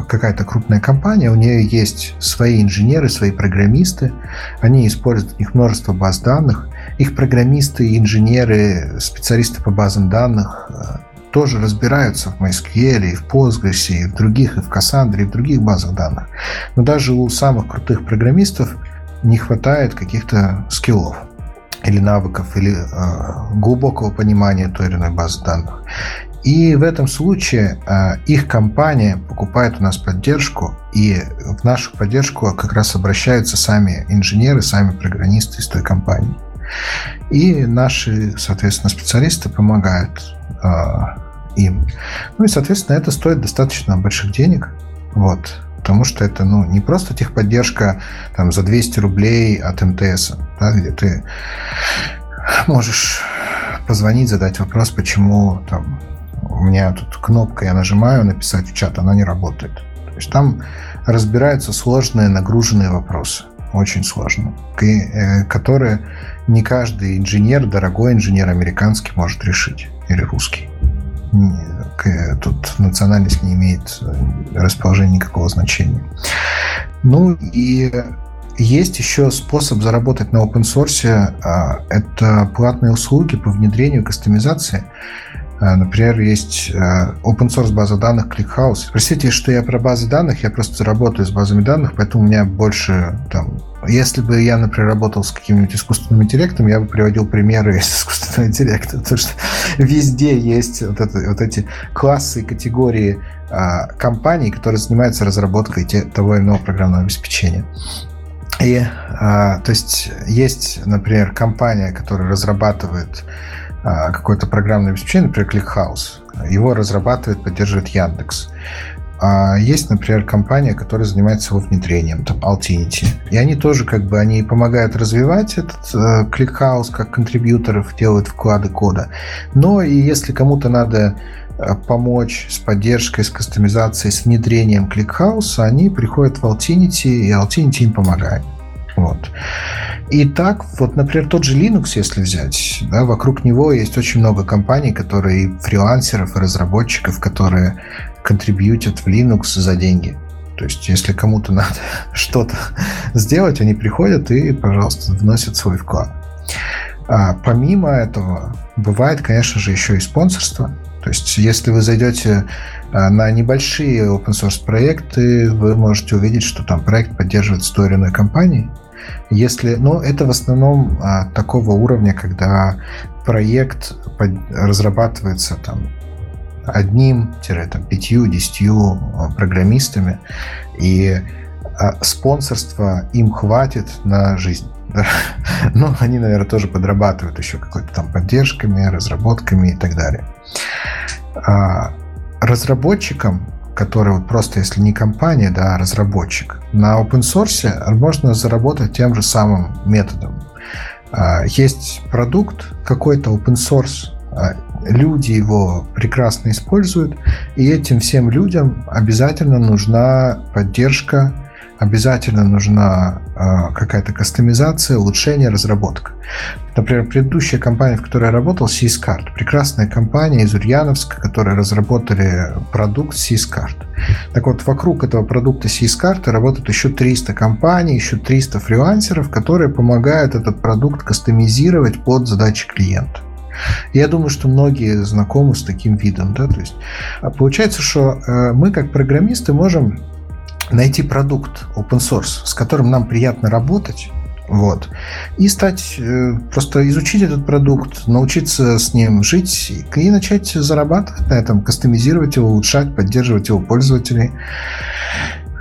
[SPEAKER 2] какая-то крупная компания, у нее есть свои инженеры, свои программисты, они используют у них множество баз данных, их программисты, инженеры, специалисты по базам данных э, тоже разбираются в MySQL, и в Postgres, и в других, и в Cassandra, и в других базах данных. Но даже у самых крутых программистов не хватает каких-то скиллов или навыков, или э, глубокого понимания той или иной базы данных. И в этом случае э, их компания покупает у нас поддержку, и в нашу поддержку как раз обращаются сами инженеры, сами программисты из той компании. И наши, соответственно, специалисты помогают э, им. Ну и, соответственно, это стоит достаточно больших денег. Вот. Потому что это ну, не просто техподдержка там, за 200 рублей от МТС, да, где ты можешь позвонить, задать вопрос, почему там, у меня тут кнопка, я нажимаю написать в чат, она не работает. То есть там разбираются сложные, нагруженные вопросы, очень сложные, э, которые не каждый инженер, дорогой инженер американский может решить. Или русский. Тут национальность не имеет э, расположения никакого значения. Ну и есть еще способ заработать на open source. А, это платные услуги по внедрению кастомизации. А, например, есть а, open source база данных ClickHouse. Простите, что я про базы данных, я просто работаю с базами данных, поэтому у меня больше там если бы я, например, работал с каким-нибудь искусственным интеллектом, я бы приводил примеры из искусственного интеллекта, потому что везде есть вот, это, вот эти классы и категории а, компаний, которые занимаются разработкой те, того или иного программного обеспечения. И, а, то есть, есть, например, компания, которая разрабатывает а, какое-то программное обеспечение, например, ClickHouse. Его разрабатывает, поддерживает Яндекс. А есть, например, компания, которая занимается его внедрением, там, Altinity. И они тоже, как бы, они помогают развивать этот э, ClickHouse как контрибьюторов, делают вклады кода. Но и если кому-то надо э, помочь с поддержкой, с кастомизацией, с внедрением ClickHouse, они приходят в Altinity, и Altinity им помогает. Вот. И так, вот, например, тот же Linux, если взять, да, вокруг него есть очень много компаний, которые фрилансеров, и разработчиков, которые контрибьютят в Linux за деньги. То есть, если кому-то надо что-то сделать, они приходят и, пожалуйста, вносят свой вклад. А помимо этого, бывает, конечно же, еще и спонсорство. То есть, если вы зайдете а, на небольшие open source проекты, вы можете увидеть, что там проект поддерживается той или иной компанией. Если, но это в основном а, такого уровня, когда проект под, разрабатывается там одним-пятью, десятью а, программистами, и а, спонсорства им хватит на жизнь. Но ну, они, наверное, тоже подрабатывают еще какой-то там поддержками, разработками и так далее. А разработчикам, которые вот просто, если не компания, да, а разработчик, на open source можно заработать тем же самым методом. Есть продукт какой-то open source, люди его прекрасно используют, и этим всем людям обязательно нужна поддержка, обязательно нужна э, какая-то кастомизация, улучшение, разработка. Например, предыдущая компания, в которой я работал, SysCard, прекрасная компания из Ульяновска, которые разработали продукт SysCard. Так вот, вокруг этого продукта SysCard работают еще 300 компаний, еще 300 фрилансеров, которые помогают этот продукт кастомизировать под задачи клиента. Я думаю, что многие знакомы с таким видом. Да? То есть, а получается, что э, мы как программисты можем найти продукт open source, с которым нам приятно работать, вот. И стать, э, просто изучить этот продукт, научиться с ним жить и начать зарабатывать на этом, кастомизировать его, улучшать, поддерживать его пользователей.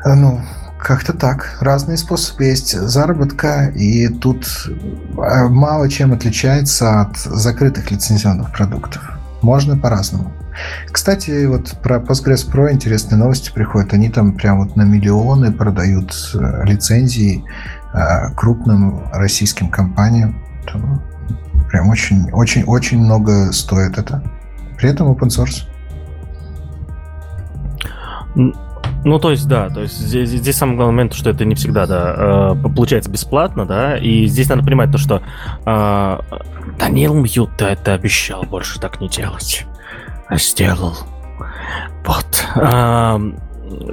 [SPEAKER 2] Э, ну, как-то так. Разные способы есть заработка, и тут э, мало чем отличается от закрытых лицензионных продуктов. Можно по-разному. Кстати, вот про Postgres Pro интересные новости приходят. Они там прям вот на миллионы продают э, лицензии э, крупным российским компаниям. Прям очень, очень, очень много стоит это. При этом open source.
[SPEAKER 1] Ну, то есть, да, то есть здесь, здесь самый главный момент, что это не всегда, да, э, получается бесплатно, да, и здесь надо понимать то, что э, Данил Мьюта это обещал больше так не делать, а сделал. Вот. Э,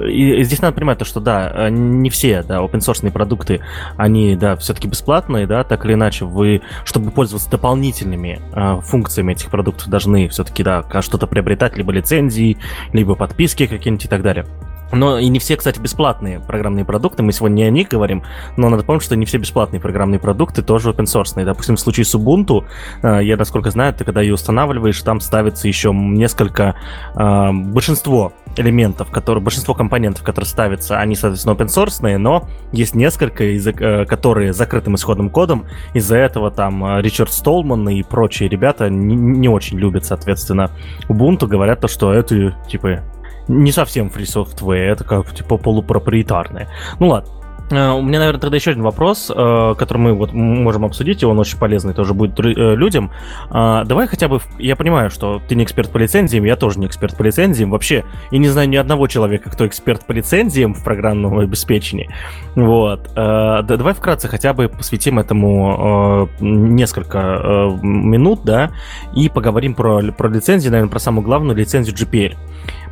[SPEAKER 1] и здесь надо понимать то, что да, э, не все, да, open source продукты, они, да, все-таки бесплатные, да, так или иначе, вы, чтобы пользоваться дополнительными э, функциями этих продуктов, должны все-таки, да, что-то приобретать, либо лицензии, либо подписки какие-нибудь и так далее. Но и не все, кстати, бесплатные программные продукты. Мы сегодня не о них говорим, но надо помнить, что не все бесплатные программные продукты тоже open source. Допустим, в случае с Ubuntu, э, я, насколько знаю, ты когда ее устанавливаешь, там ставится еще несколько, э, большинство элементов, которые, большинство компонентов, которые ставятся, они, соответственно, open source, но есть несколько, из, э, которые закрытым исходным кодом. Из-за этого там Ричард Столман и прочие ребята не, не очень любят, соответственно, Ubuntu, говорят то, что это, типа, не совсем free software, это как типа полупроприетарное. Ну ладно. Э, у меня, наверное, тогда еще один вопрос, э, который мы вот можем обсудить, и он очень полезный тоже будет э, людям. Давай хотя бы, я понимаю, что ты не эксперт по лицензиям, я тоже не эксперт по лицензиям, вообще, и не знаю ни одного человека, кто эксперт по лицензиям в программном обеспечении. Вот. Давай вкратце хотя бы посвятим этому несколько минут, да, и поговорим про, про лицензии, наверное, про самую главную лицензию GPL.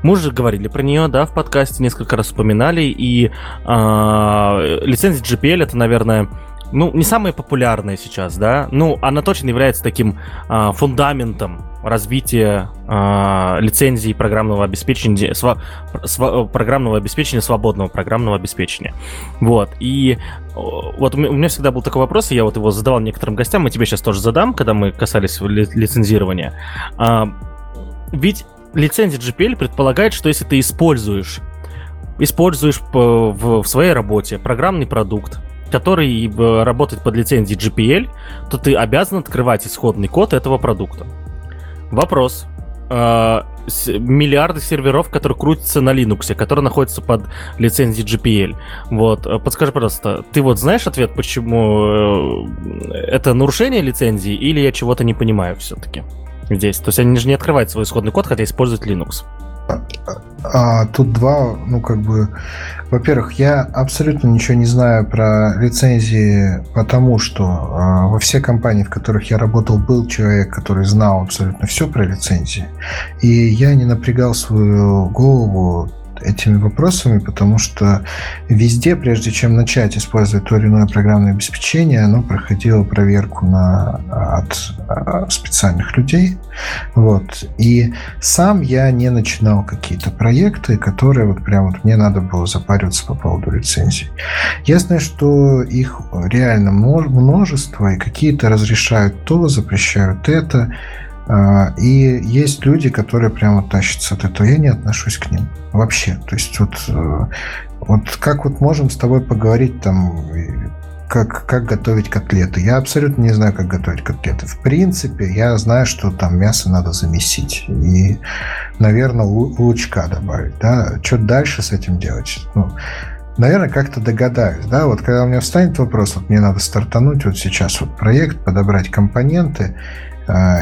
[SPEAKER 1] Мы уже говорили про нее, да, в подкасте несколько раз упоминали, и э, лицензия GPL это, наверное, ну, не самая популярная сейчас, да, ну, она точно является таким э, фундаментом развития э, лицензии программного обеспечения, сва, сва, программного обеспечения, свободного программного обеспечения. Вот, и вот у меня всегда был такой вопрос, и я вот его задавал некоторым гостям, и тебе сейчас тоже задам, когда мы касались ли, лицензирования. Э, ведь лицензия GPL предполагает, что если ты используешь, используешь в, в своей работе программный продукт, который э, работает под лицензией GPL, то ты обязан открывать исходный код этого продукта. Вопрос. Э, миллиарды серверов, которые крутятся на Linux, которые находятся под лицензией GPL. Вот, э, подскажи, пожалуйста, ты вот знаешь ответ, почему это нарушение лицензии, или я чего-то не понимаю все-таки? Здесь. То есть они же не открывают свой исходный код, хотя используют Linux.
[SPEAKER 2] А, тут два, ну как бы, во-первых, я абсолютно ничего не знаю про лицензии, потому что а, во все компании, в которых я работал, был человек, который знал абсолютно все про лицензии, и я не напрягал свою голову этими вопросами, потому что везде, прежде чем начать использовать то или иное программное обеспечение, оно проходило проверку на, от, от специальных людей. Вот. И сам я не начинал какие-то проекты, которые вот прям вот мне надо было запариваться по поводу лицензий. Ясно, что их реально множество, и какие-то разрешают то, запрещают это. А, и есть люди, которые прямо тащатся от этого. Я не отношусь к ним вообще. То есть вот, э, вот как вот можем с тобой поговорить там, как, как готовить котлеты. Я абсолютно не знаю, как готовить котлеты. В принципе, я знаю, что там мясо надо замесить. И, наверное, лучка добавить. Да? Что дальше с этим делать? Ну, наверное, как-то догадаюсь, да, вот когда у меня встанет вопрос, вот мне надо стартануть вот сейчас вот проект, подобрать компоненты,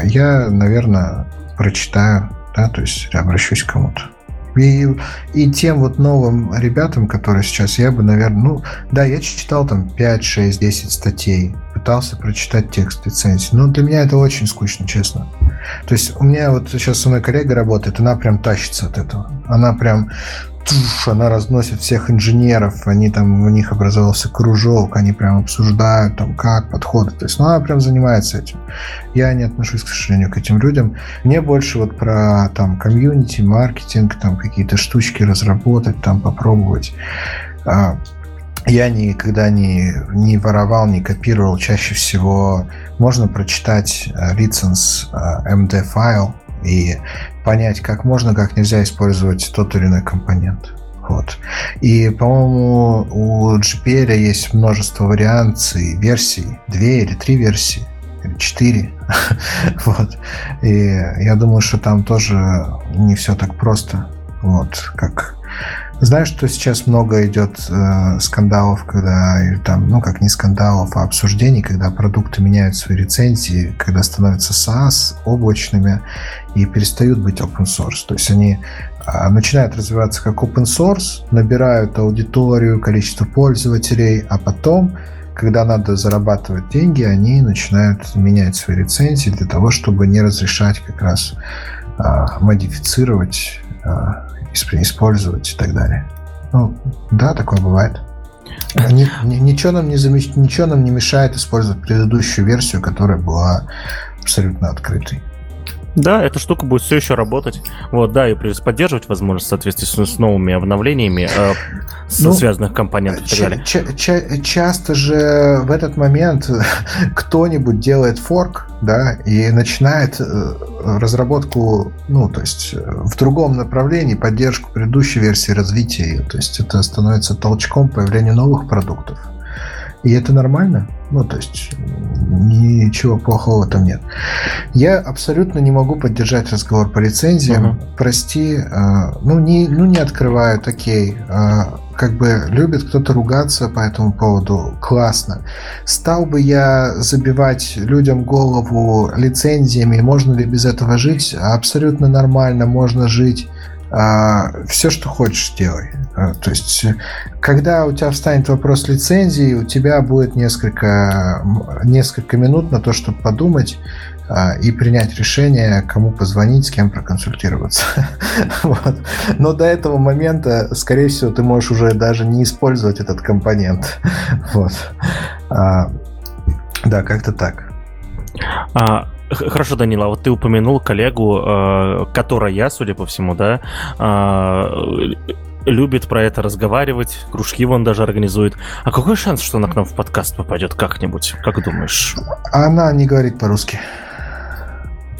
[SPEAKER 2] я, наверное, прочитаю, да, то есть обращусь к кому-то. И, и тем вот новым ребятам, которые сейчас, я бы, наверное, ну, да, я читал там 5, 6, 10 статей, пытался прочитать текст лицензии, но для меня это очень скучно, честно. То есть у меня вот сейчас со мной коллега работает, она прям тащится от этого. Она прям туш, она разносит всех инженеров, они там, у них образовался кружок, они прям обсуждают там как подходы. То есть, ну, она прям занимается этим. Я не отношусь, к сожалению, к этим людям. Мне больше вот про там комьюнити, маркетинг, там какие-то штучки разработать, там попробовать. А, я никогда не, не воровал, не копировал. Чаще всего можно прочитать лиценз MD файл и понять, как можно, как нельзя использовать тот или иной компонент. Вот. И, по-моему, у GPL есть множество вариаций, версий, две или три версии, или четыре. вот. И я думаю, что там тоже не все так просто, вот, как Знаешь, что сейчас много идет э, скандалов, когда там, ну как не скандалов, а обсуждений, когда продукты меняют свои рецензии, когда становятся SaaS облачными и перестают быть open source. То есть они э, начинают развиваться как open source, набирают аудиторию, количество пользователей, а потом когда надо зарабатывать деньги, они начинают менять свои рецензии для того, чтобы не разрешать как раз а, модифицировать а, использовать и так далее. Ну, да, такое бывает. Ни, ни, ничего, нам не замеч... ничего нам не мешает использовать предыдущую версию, которая была абсолютно открытой.
[SPEAKER 1] Да, эта штука будет все еще работать. Вот, да, и поддерживать возможность в соответствии с, с новыми обновлениями э, с ну, связанных компонентов и так далее.
[SPEAKER 2] Ча- ча- часто же в этот момент кто-нибудь делает форк, да, и начинает э, разработку, ну, то есть э, в другом направлении, поддержку предыдущей версии развития ее. То есть это становится толчком появлению новых продуктов. И это нормально. Ну, то есть ничего плохого там нет. Я абсолютно не могу поддержать разговор по лицензиям. Uh-huh. Прости, э, ну, не, ну не открывают, окей. Э, как бы любит кто-то ругаться по этому поводу, классно. Стал бы я забивать людям голову лицензиями, можно ли без этого жить? Абсолютно нормально, можно жить все, что хочешь, делай. А, то есть, когда у тебя встанет вопрос лицензии, у тебя будет несколько, несколько минут на то, чтобы подумать а, и принять решение, кому позвонить, с кем проконсультироваться. вот. Но до этого момента, скорее всего, ты можешь уже даже не использовать этот компонент. вот. А, да, как-то так.
[SPEAKER 1] А, Хорошо, Данила, вот ты упомянул коллегу, э, которая, судя по всему, да, э, любит про это разговаривать, кружки вон даже организует. А какой шанс, что она к нам в подкаст попадет как-нибудь? Как думаешь?
[SPEAKER 2] Она не говорит по-русски.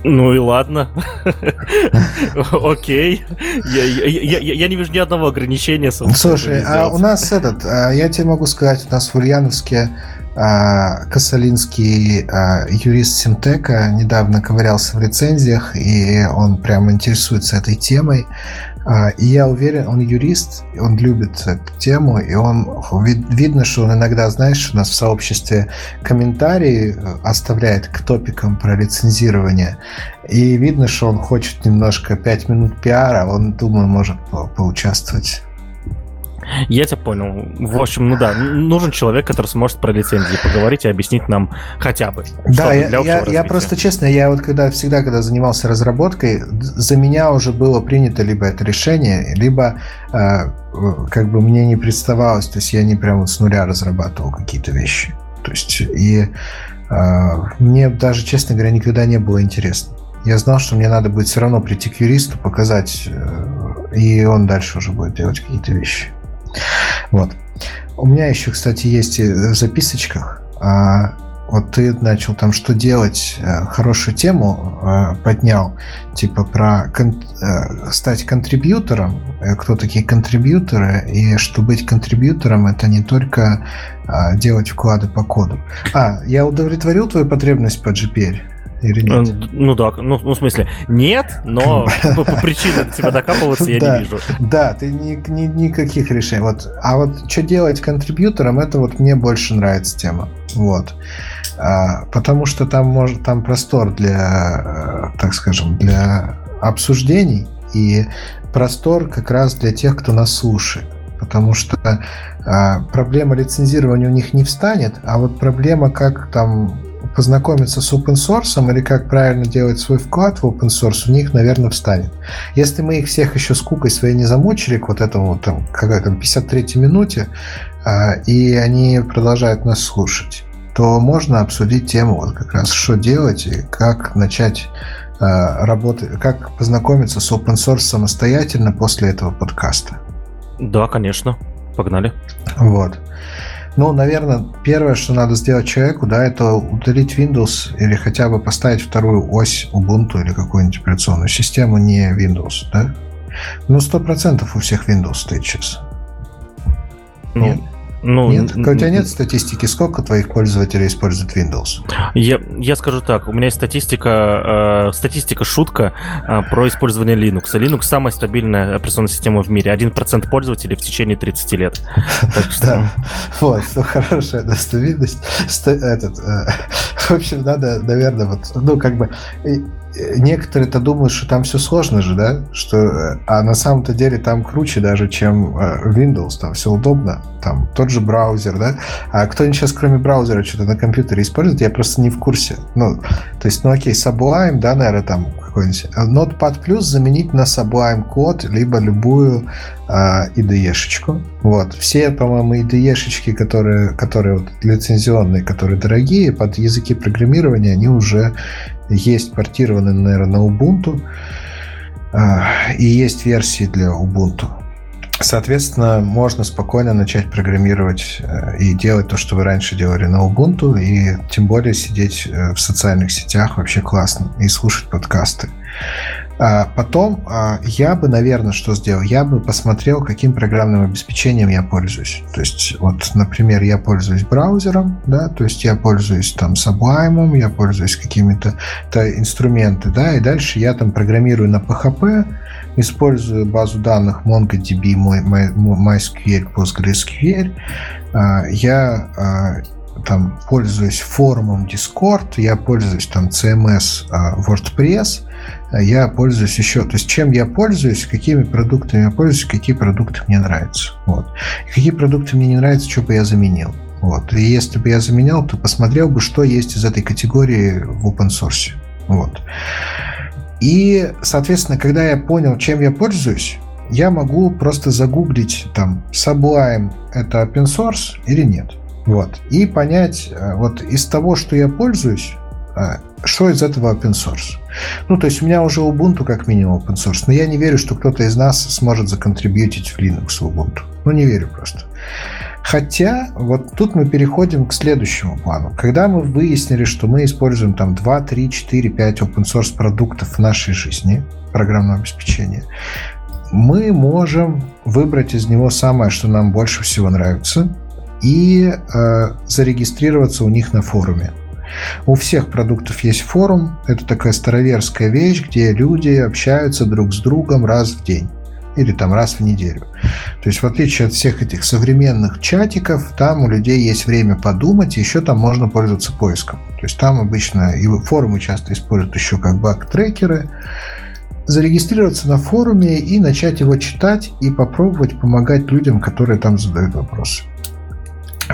[SPEAKER 1] Ну и ладно. Окей. Я не вижу ни одного ограничения.
[SPEAKER 2] Слушай, а у нас этот, а, я тебе могу сказать, у нас в Ульяновске Косолинский а, юрист Симтека недавно ковырялся в рецензиях, и он прямо интересуется этой темой. А, и я уверен, он юрист, он любит эту тему, и он видно, что он иногда, знаешь, у нас в сообществе комментарии э, оставляет к топикам про лицензирование. И видно, что он хочет немножко 5 минут пиара, он, думаю, может по поучаствовать.
[SPEAKER 1] Я тебя понял. В общем, ну да, нужен человек, который сможет про лицензии поговорить и объяснить нам хотя бы.
[SPEAKER 2] Да, я, я, я просто честно, я вот когда всегда, когда занимался разработкой, за меня уже было принято либо это решение, либо э, как бы мне не представалось, то есть я не прямо с нуля разрабатывал какие-то вещи. То есть и э, мне даже, честно говоря, никогда не было интересно. Я знал, что мне надо будет все равно прийти к юристу, показать, э, и он дальше уже будет делать какие-то вещи. Вот. У меня еще, кстати, есть в записочках. А, вот ты начал там что делать, э, хорошую тему э, поднял, типа про кон- э, стать контрибьютором, кто такие контрибьюторы, и что быть контрибьютором это не только а, делать вклады по коду. А, я удовлетворил твою потребность по GPL?
[SPEAKER 1] Или нет? Ну да, ну, ну в смысле, нет, но по, по причине до тебя докапываться я не вижу.
[SPEAKER 2] Да, ты ни, ни, никаких решений. Вот, а вот что делать контрибьютором, это вот мне больше нравится тема. Вот. А, потому что там может там простор для, так скажем, для обсуждений и простор как раз для тех, кто нас слушает. Потому что а, проблема лицензирования у них не встанет, а вот проблема, как там познакомиться с open source или как правильно делать свой вклад в open source, у них, наверное, встанет. Если мы их всех еще скукой своей не замучили к вот этому, там, когда там, 53 минуте, а, и они продолжают нас слушать, то можно обсудить тему вот как раз, что делать и как начать а, работать, как познакомиться с open source самостоятельно после этого подкаста.
[SPEAKER 1] Да, конечно. Погнали.
[SPEAKER 2] Вот. Ну, наверное, первое, что надо сделать человеку, да, это удалить Windows или хотя бы поставить вторую ось Ubuntu или какую-нибудь операционную систему, не Windows, да? Ну, сто процентов у всех Windows стоит сейчас.
[SPEAKER 1] Ну,
[SPEAKER 2] Ну, нет? У тебя нет статистики, сколько твоих пользователей используют Windows?
[SPEAKER 1] Я, я скажу так, у меня есть статистика, э, статистика шутка э, про использование Linux. Linux самая стабильная операционная система в мире. 1% пользователей в течение 30 лет.
[SPEAKER 2] Да, вот, ну, хорошая. Этот, э, в общем, надо, наверное, вот, ну, как бы некоторые-то думают, что там все сложно же, да? Что, а на самом-то деле там круче даже, чем э, Windows, там все удобно. Там тот же браузер, да? А кто-нибудь сейчас кроме браузера что-то на компьютере использует, я просто не в курсе. Ну, то есть, ну окей, Sublime, да, наверное, там какой-нибудь. Notepad Plus заменить на Sublime код, либо любую э, IDE-шечку. Вот. Все, по-моему, IDE-шечки, которые, которые вот, лицензионные, которые дорогие, под языки программирования, они уже есть портированы, наверное, на Ubuntu. А, и есть версии для Ubuntu. Соответственно, можно спокойно начать программировать э, и делать то, что вы раньше делали на Ubuntu, и тем более сидеть э, в социальных сетях вообще классно и слушать подкасты. А потом а, я бы, наверное, что сделал? Я бы посмотрел, каким программным обеспечением я пользуюсь. То есть, вот, например, я пользуюсь браузером, да, то есть я пользуюсь там Sublime, я пользуюсь какими-то инструментами, да, и дальше я там программирую на PHP, использую базу данных MongoDB, MySQL, PostgreSQL. А, я там пользуюсь форумом Discord, я пользуюсь там CMS WordPress, я пользуюсь еще, то есть чем я пользуюсь, какими продуктами я пользуюсь, какие продукты мне нравятся. Вот. И какие продукты мне не нравятся, что бы я заменил. Вот. И если бы я заменял, то посмотрел бы, что есть из этой категории в open source. Вот. И, соответственно, когда я понял, чем я пользуюсь, я могу просто загуглить там Sublime это open source или нет. Вот. И понять, э, вот из того, что я пользуюсь, э, что из этого open source. Ну, то есть у меня уже Ubuntu как минимум open source, но я не верю, что кто-то из нас сможет законтрибьютить в Linux в Ubuntu. Ну, не верю просто. Хотя, вот тут мы переходим к следующему плану. Когда мы выяснили, что мы используем там 2, 3, 4, 5 open source продуктов в нашей жизни, программного обеспечения, мы можем выбрать из него самое, что нам больше всего нравится, и э, зарегистрироваться у них на форуме. У всех продуктов есть форум. Это такая староверская вещь, где люди общаются друг с другом раз в день или там раз в неделю. То есть в отличие от всех этих современных чатиков, там у людей есть время подумать, и еще там можно пользоваться поиском. То есть там обычно и форумы часто используют еще как баг-трекеры. Зарегистрироваться на форуме и начать его читать и попробовать помогать людям, которые там задают вопросы.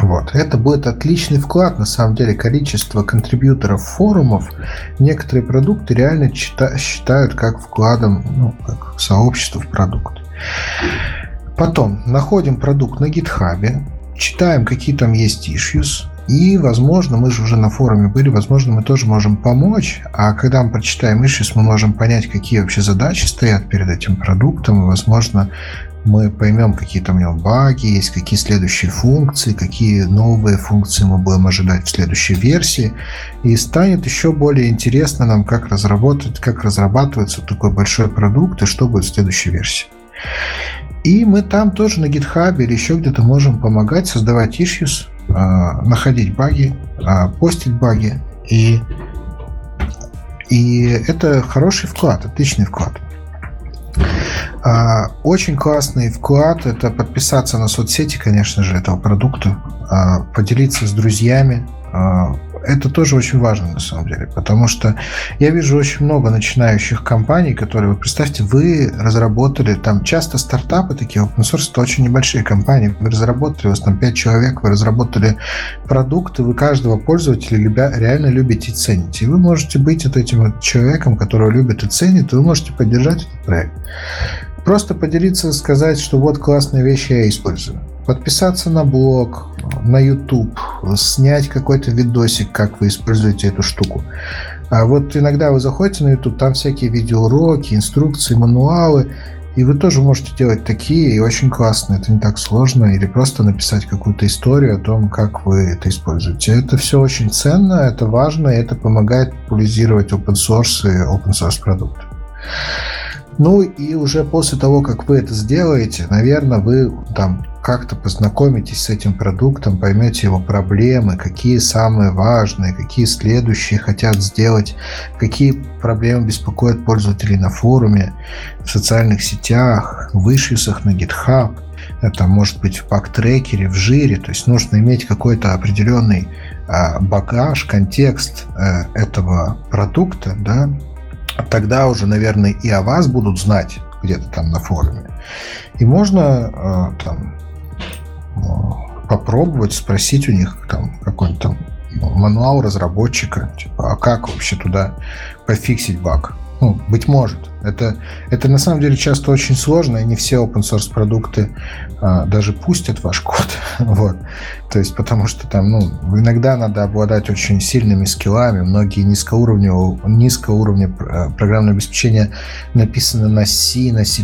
[SPEAKER 2] Вот. Это будет отличный вклад, на самом деле, количество контрибьюторов форумов. Некоторые продукты реально чита- считают как вкладом, ну, как сообщество в продукт. Потом находим продукт на гитхабе, читаем, какие там есть issues, и, возможно, мы же уже на форуме были, возможно, мы тоже можем помочь. А когда мы прочитаем issues, мы можем понять, какие вообще задачи стоят перед этим продуктом. И, возможно, мы поймем, какие там у него баги есть, какие следующие функции, какие новые функции мы будем ожидать в следующей версии. И станет еще более интересно нам, как разработать, как разрабатывается такой большой продукт и что будет в следующей версии. И мы там тоже на GitHub или еще где-то можем помогать создавать issues, находить баги, а, постить баги. И, и это хороший вклад, отличный вклад. А, очень классный вклад – это подписаться на соцсети, конечно же, этого продукта, а, поделиться с друзьями, а, это тоже очень важно на самом деле, потому что я вижу очень много начинающих компаний, которые, вы представьте, вы разработали, там часто стартапы такие, open source, это очень небольшие компании, вы разработали, у вас там 5 человек, вы разработали продукты, вы каждого пользователя любя, реально любите и цените. И вы можете быть вот этим вот человеком, которого любит и ценит, и вы можете поддержать этот проект. Просто поделиться, сказать, что вот классные вещи я использую подписаться на блог, на YouTube, снять какой-то видосик, как вы используете эту штуку. А вот иногда вы заходите на YouTube, там всякие видеоуроки, инструкции, мануалы, и вы тоже можете делать такие, и очень классно, это не так сложно, или просто написать какую-то историю о том, как вы это используете. Это все очень ценно, это важно, и это помогает популяризировать open source и open source продукты. Ну и уже после того, как вы это сделаете, наверное, вы там как-то познакомитесь с этим продуктом, поймете его проблемы, какие самые важные, какие следующие хотят сделать, какие проблемы беспокоят пользователей на форуме, в социальных сетях, в ишьюсах на GitHub, это может быть в пак-трекере, в жире, то есть нужно иметь какой-то определенный а, багаж, контекст э, этого продукта, да, тогда уже, наверное, и о вас будут знать где-то там на форуме. И можно э, там попробовать спросить у них там какой-нибудь там мануал разработчика, типа, а как вообще туда пофиксить баг? Ну, быть может. Это, это на самом деле часто очень сложно, и не все open source продукты а, даже пустят ваш код. вот. То есть, потому что там, ну, иногда надо обладать очень сильными скиллами. Многие низкоуровневые, низкоуровня а, программного обеспечения написаны на C, на C++.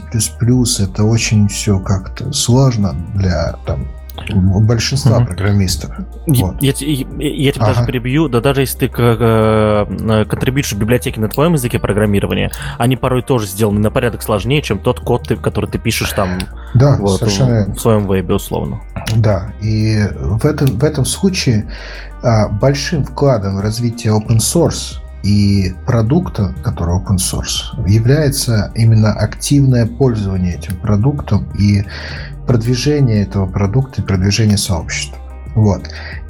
[SPEAKER 2] Это очень все как-то сложно для там, большинства угу. программистов.
[SPEAKER 1] Вот. Я, я, я тебя ага. даже перебью, да даже если ты э, контрибьютишь библиотеки на твоем языке программирования, они порой тоже сделаны на порядок сложнее, чем тот код, ты, который ты пишешь там
[SPEAKER 2] да, вот, совершенно...
[SPEAKER 1] в, в своем вебе условно.
[SPEAKER 2] Да, и в этом, в этом случае а, большим вкладом в развитие open source и продукта, который open source, является именно активное пользование этим продуктом и продвижение этого продукта и продвижение сообщества. Вот.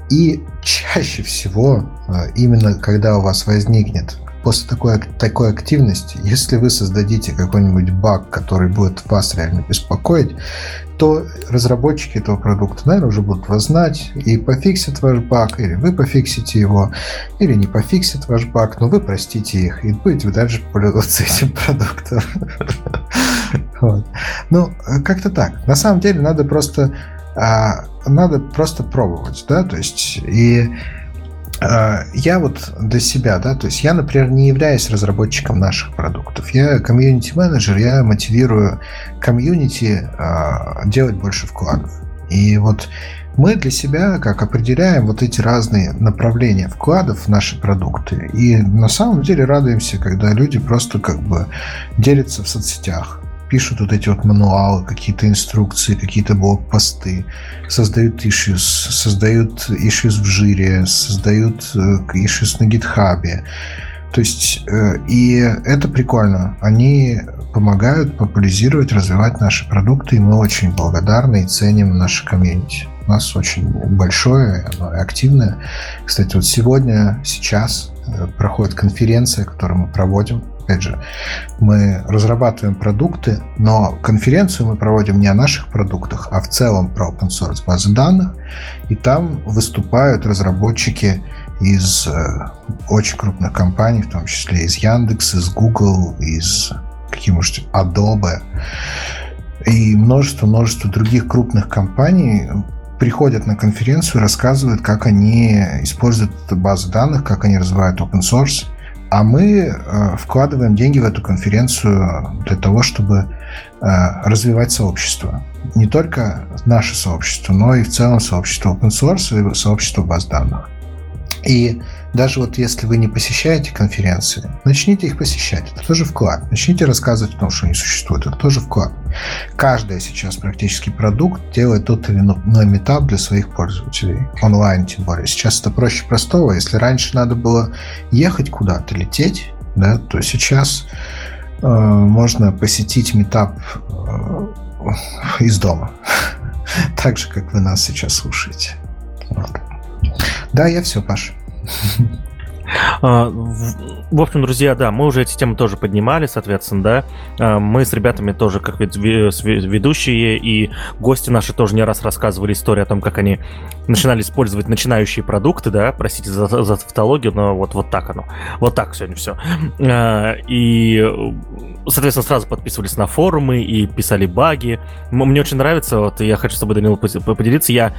[SPEAKER 2] И чаще всего, э, именно когда у вас возникнет после такой, такой активности, если вы создадите какой-нибудь баг, который будет вас реально беспокоить, то разработчики этого продукта, наверное, уже будут вас знать и пофиксят ваш баг, или вы пофиксите его, или не пофиксят ваш баг, но вы простите их и будете дальше пользоваться этим продуктом. Ну, как-то так. На самом деле надо просто а, надо просто пробовать, да, то есть и я вот для себя, да, то есть я, например, не являюсь разработчиком наших продуктов. Я комьюнити-менеджер, я мотивирую комьюнити э, делать больше вкладов. И вот мы для себя как определяем вот эти разные направления вкладов в наши продукты. И на самом деле радуемся, когда люди просто как бы делятся в соцсетях пишут вот эти вот мануалы, какие-то инструкции, какие-то блокпосты, создают issues, создают issues в жире, создают э, issues на гитхабе. То есть, э, и это прикольно. Они помогают популяризировать, развивать наши продукты, и мы очень благодарны и ценим наше комьюнити. У нас очень большое, оно активное. Кстати, вот сегодня, сейчас э, проходит конференция, которую мы проводим опять же, мы разрабатываем продукты, но конференцию мы проводим не о наших продуктах, а в целом про open source базы данных, и там выступают разработчики из э, очень крупных компаний, в том числе из Яндекс, из Google, из каких-нибудь Adobe. И множество-множество других крупных компаний приходят на конференцию, рассказывают, как они используют базы данных, как они развивают open source, а мы э, вкладываем деньги в эту конференцию для того, чтобы э, развивать сообщество. Не только наше сообщество, но и в целом сообщество open source и сообщество баз данных. И даже вот если вы не посещаете конференции, начните их посещать. Это тоже вклад. Начните рассказывать о том, что они существуют. Это тоже вклад. Каждый сейчас практически продукт делает тот или иной метап для своих пользователей. Онлайн тем более. Сейчас это проще простого. Если раньше надо было ехать куда-то, лететь, да, то сейчас э, можно посетить метап э, из дома. так же, как вы нас сейчас слушаете. Вот. Да, я все, Паша.
[SPEAKER 1] А, в общем, друзья, да, мы уже эти темы тоже поднимали, соответственно, да. А, мы с ребятами тоже, как ведущие, и гости наши тоже не раз рассказывали историю о том, как они начинали использовать начинающие продукты, да, простите за, за тавтологию, но вот, вот так оно. Вот так сегодня все. А, и, соответственно, сразу подписывались на форумы и писали баги. Мне очень нравится, вот я хочу с тобой, Данил, поделиться. Я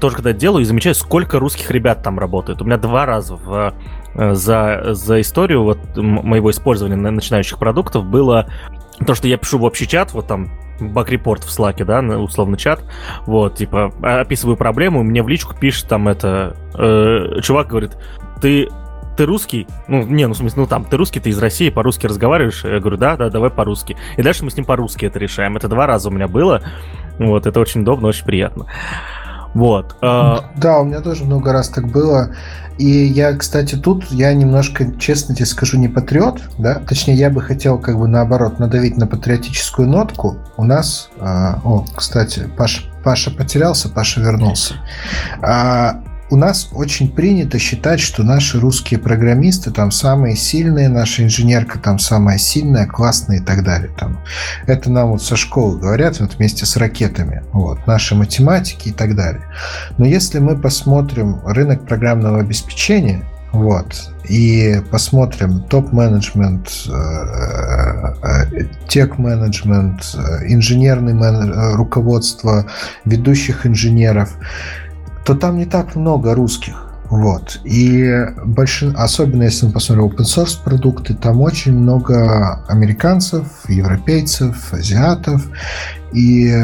[SPEAKER 1] тоже когда делаю и замечаю, сколько русских ребят там работает. У меня два раза в за, за историю вот моего использования начинающих продуктов было то, что я пишу в общий чат, вот там баг-репорт в Slack, да, условно чат, вот, типа, описываю проблему, мне в личку пишет там это, э, чувак говорит, ты ты русский? Ну, не, ну, в смысле, ну, там, ты русский, ты из России, по-русски разговариваешь? Я говорю, да, да, давай по-русски. И дальше мы с ним по-русски это решаем. Это два раза у меня было. Вот, это очень удобно, очень приятно. Вот.
[SPEAKER 2] Э... Да, у меня тоже много раз так было. И я, кстати, тут я немножко, честно тебе скажу, не патриот, да, точнее, я бы хотел как бы наоборот надавить на патриотическую нотку. У нас, э, о, кстати, Паша, Паша потерялся, Паша вернулся. У нас очень принято считать, что наши русские программисты там самые сильные, наша инженерка там самая сильная, классная и так далее. Там. Это нам вот со школы говорят вот вместе с ракетами. Вот, наши математики и так далее. Но если мы посмотрим рынок программного обеспечения, вот. И посмотрим топ-менеджмент, э, э, тех-менеджмент, э, инженерный руководство, ведущих инженеров то там не так много русских. Вот. И большин... особенно если мы посмотрим open source продукты, там очень много американцев, европейцев, азиатов. И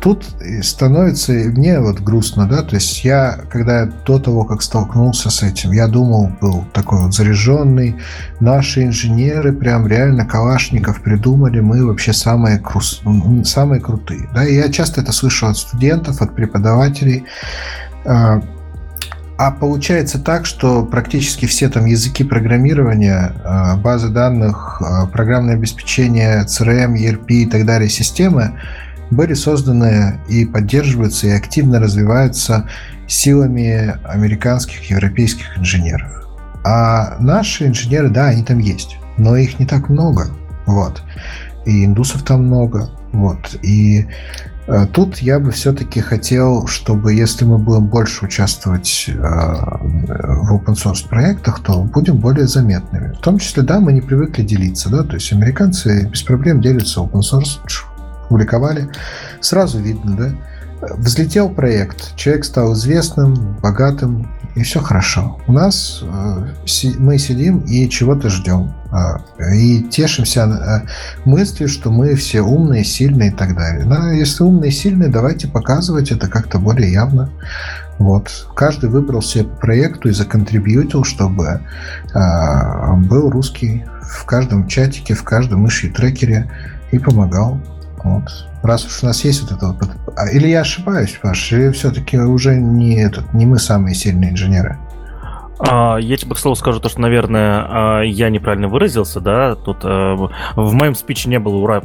[SPEAKER 2] тут становится мне вот грустно, да, то есть я, когда до того, как столкнулся с этим, я думал, был такой вот заряженный, наши инженеры прям реально калашников придумали, мы вообще самые, кру... самые крутые, да, и я часто это слышу от студентов, от преподавателей, а, а получается так, что практически все там языки программирования, а, базы данных, а, программное обеспечение, CRM, ERP и так далее системы были созданы и поддерживаются и активно развиваются силами американских, европейских инженеров. А наши инженеры, да, они там есть, но их не так много. Вот. И индусов там много. Вот. И Э, тут я бы все-таки хотел, чтобы если мы будем больше участвовать э, в open source проектах, то будем более заметными. В том числе, да, мы не привыкли делиться, да, то есть американцы без проблем делятся open source, публиковали, сразу видно, да, Взлетел проект, человек стал известным, богатым, и все хорошо. У нас э, мы сидим и чего-то ждем. Э, и тешимся э, мыслью, что мы все умные, сильные и так далее. Но если умные, сильные, давайте показывать это как-то более явно. Вот. Каждый выбрал себе по проекту и законтрибьютил, чтобы э, был русский в каждом чатике, в каждом иши трекере и помогал. Вот. Раз уж у нас есть вот это вот... А, или я ошибаюсь, Паш, или все-таки уже не, этот, не мы самые сильные инженеры?
[SPEAKER 1] А, я тебе, к слову, скажу то, что, наверное, а, я неправильно выразился, да, тут а, в моем спиче не было ура,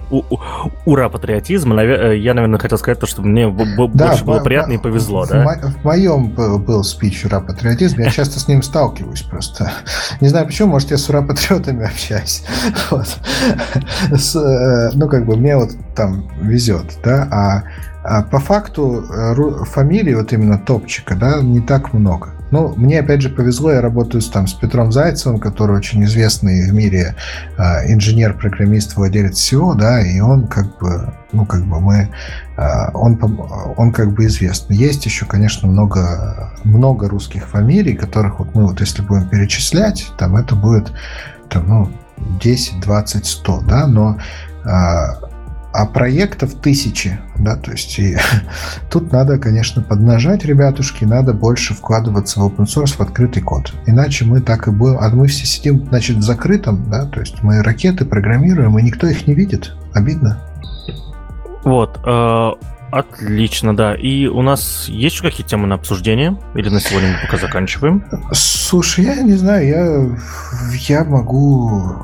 [SPEAKER 1] ура патриотизма, э, я, наверное, хотел сказать то, что мне да, больше было приятно и повезло,
[SPEAKER 2] в,
[SPEAKER 1] да?
[SPEAKER 2] В моем был спич ура патриотизм, я часто с ним сталкиваюсь просто. Не знаю почему, может, я с ура патриотами общаюсь. Э, ну, как бы, мне вот там везет, да, а по факту э, фамилии вот именно топчика, да, не так много. Ну, мне опять же повезло, я работаю с, там, с Петром Зайцевым, который очень известный в мире э, инженер, программист, владелец всего, да, и он как бы, ну, как бы мы, э, он, он как бы известный. Есть еще, конечно, много, много русских фамилий, которых вот мы вот если будем перечислять, там это будет, там, ну, 10, 20, 100, да, но э, а проектов тысячи, да, то есть и, тут надо, конечно, поднажать, ребятушки, надо больше вкладываться в open source, в открытый код. Иначе мы так и будем, а мы все сидим, значит, в закрытом, да, то есть мы ракеты программируем, и никто их не видит. Обидно.
[SPEAKER 1] Вот, э, отлично, да. И у нас есть еще какие темы на обсуждение? Или на сегодня мы пока заканчиваем?
[SPEAKER 2] Слушай, я не знаю, я, я могу...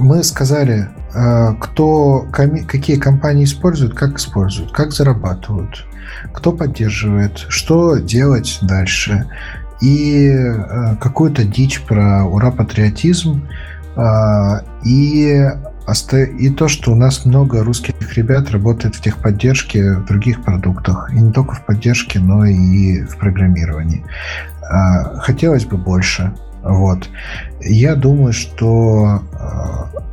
[SPEAKER 2] Мы сказали, кто, какие компании используют, как используют, как зарабатывают, кто поддерживает, что делать дальше. И э, какую-то дичь про ура-патриотизм, э, и, и то, что у нас много русских ребят работает в техподдержке в других продуктах. И не только в поддержке, но и в программировании. Хотелось бы больше. Вот. Я думаю, что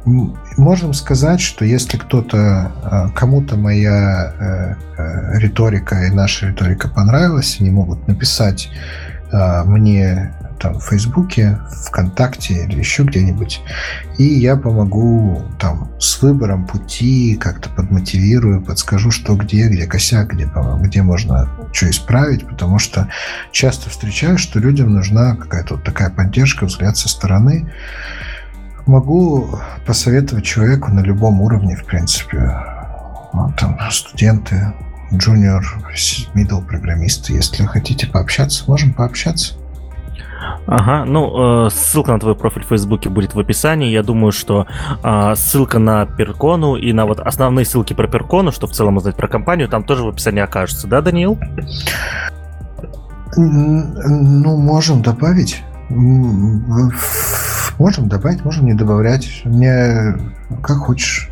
[SPEAKER 2] можем сказать, что если кто-то, э, кому-то моя э, э, риторика и наша риторика понравилась, они могут написать мне там в Фейсбуке, ВКонтакте или еще где-нибудь, и я помогу там с выбором пути, как-то подмотивирую, подскажу, что где, где косяк, где, где можно что исправить, потому что часто встречаю, что людям нужна какая-то вот такая поддержка, взгляд со стороны, Могу посоветовать человеку на любом уровне, в принципе. Вот, там, студенты, junior middle программист. Если хотите пообщаться, можем пообщаться.
[SPEAKER 1] Ага, ну, э, ссылка на твой профиль в Фейсбуке будет в описании. Я думаю, что э, ссылка на Перкону и на вот основные ссылки про Перкону, что в целом узнать про компанию, там тоже в описании окажется, да, Даниил?
[SPEAKER 2] Ну, можем добавить. Можем добавить, можем не добавлять. Мне как хочешь.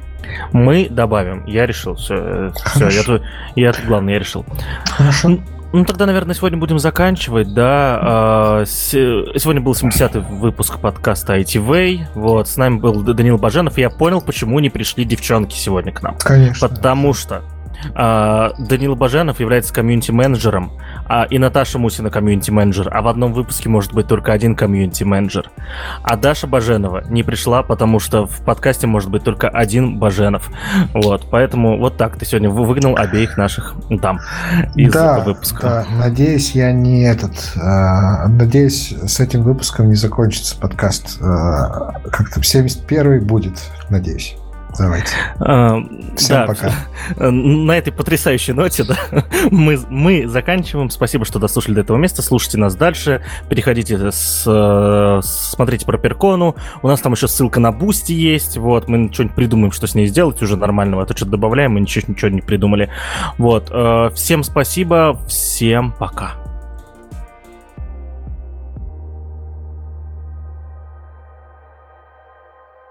[SPEAKER 1] Мы добавим. Я решил. Все, все я, я, главное, я решил.
[SPEAKER 2] Хорошо.
[SPEAKER 1] Ну, тогда, наверное, сегодня будем заканчивать, да. А, сегодня был 70-й выпуск подкаста ITV. Вот, с нами был Данил Баженов, и я понял, почему не пришли девчонки сегодня к нам.
[SPEAKER 2] Конечно.
[SPEAKER 1] Потому что а, Данил Баженов является комьюнити-менеджером, а, и Наташа Мусина комьюнити-менеджер, а в одном выпуске может быть только один комьюнити-менеджер. А Даша Баженова не пришла, потому что в подкасте может быть только один Баженов. Вот, поэтому вот так ты сегодня выгнал обеих наших дам из
[SPEAKER 2] да,
[SPEAKER 1] выпуска.
[SPEAKER 2] Да, надеюсь, я не этот... Э, надеюсь, с этим выпуском не закончится подкаст. Э, как-то 71-й будет, надеюсь. Давайте. А, Всем да, пока.
[SPEAKER 1] На этой потрясающей ноте да, мы, мы заканчиваем. Спасибо, что дослушали до этого места. Слушайте нас дальше. Переходите, с, смотрите про Перкону. У нас там еще ссылка на Boosty есть. Вот, мы что-нибудь придумаем, что с ней сделать уже нормального. А то что-то добавляем, мы ничего, ничего не придумали. Вот. Э, всем спасибо. Всем пока.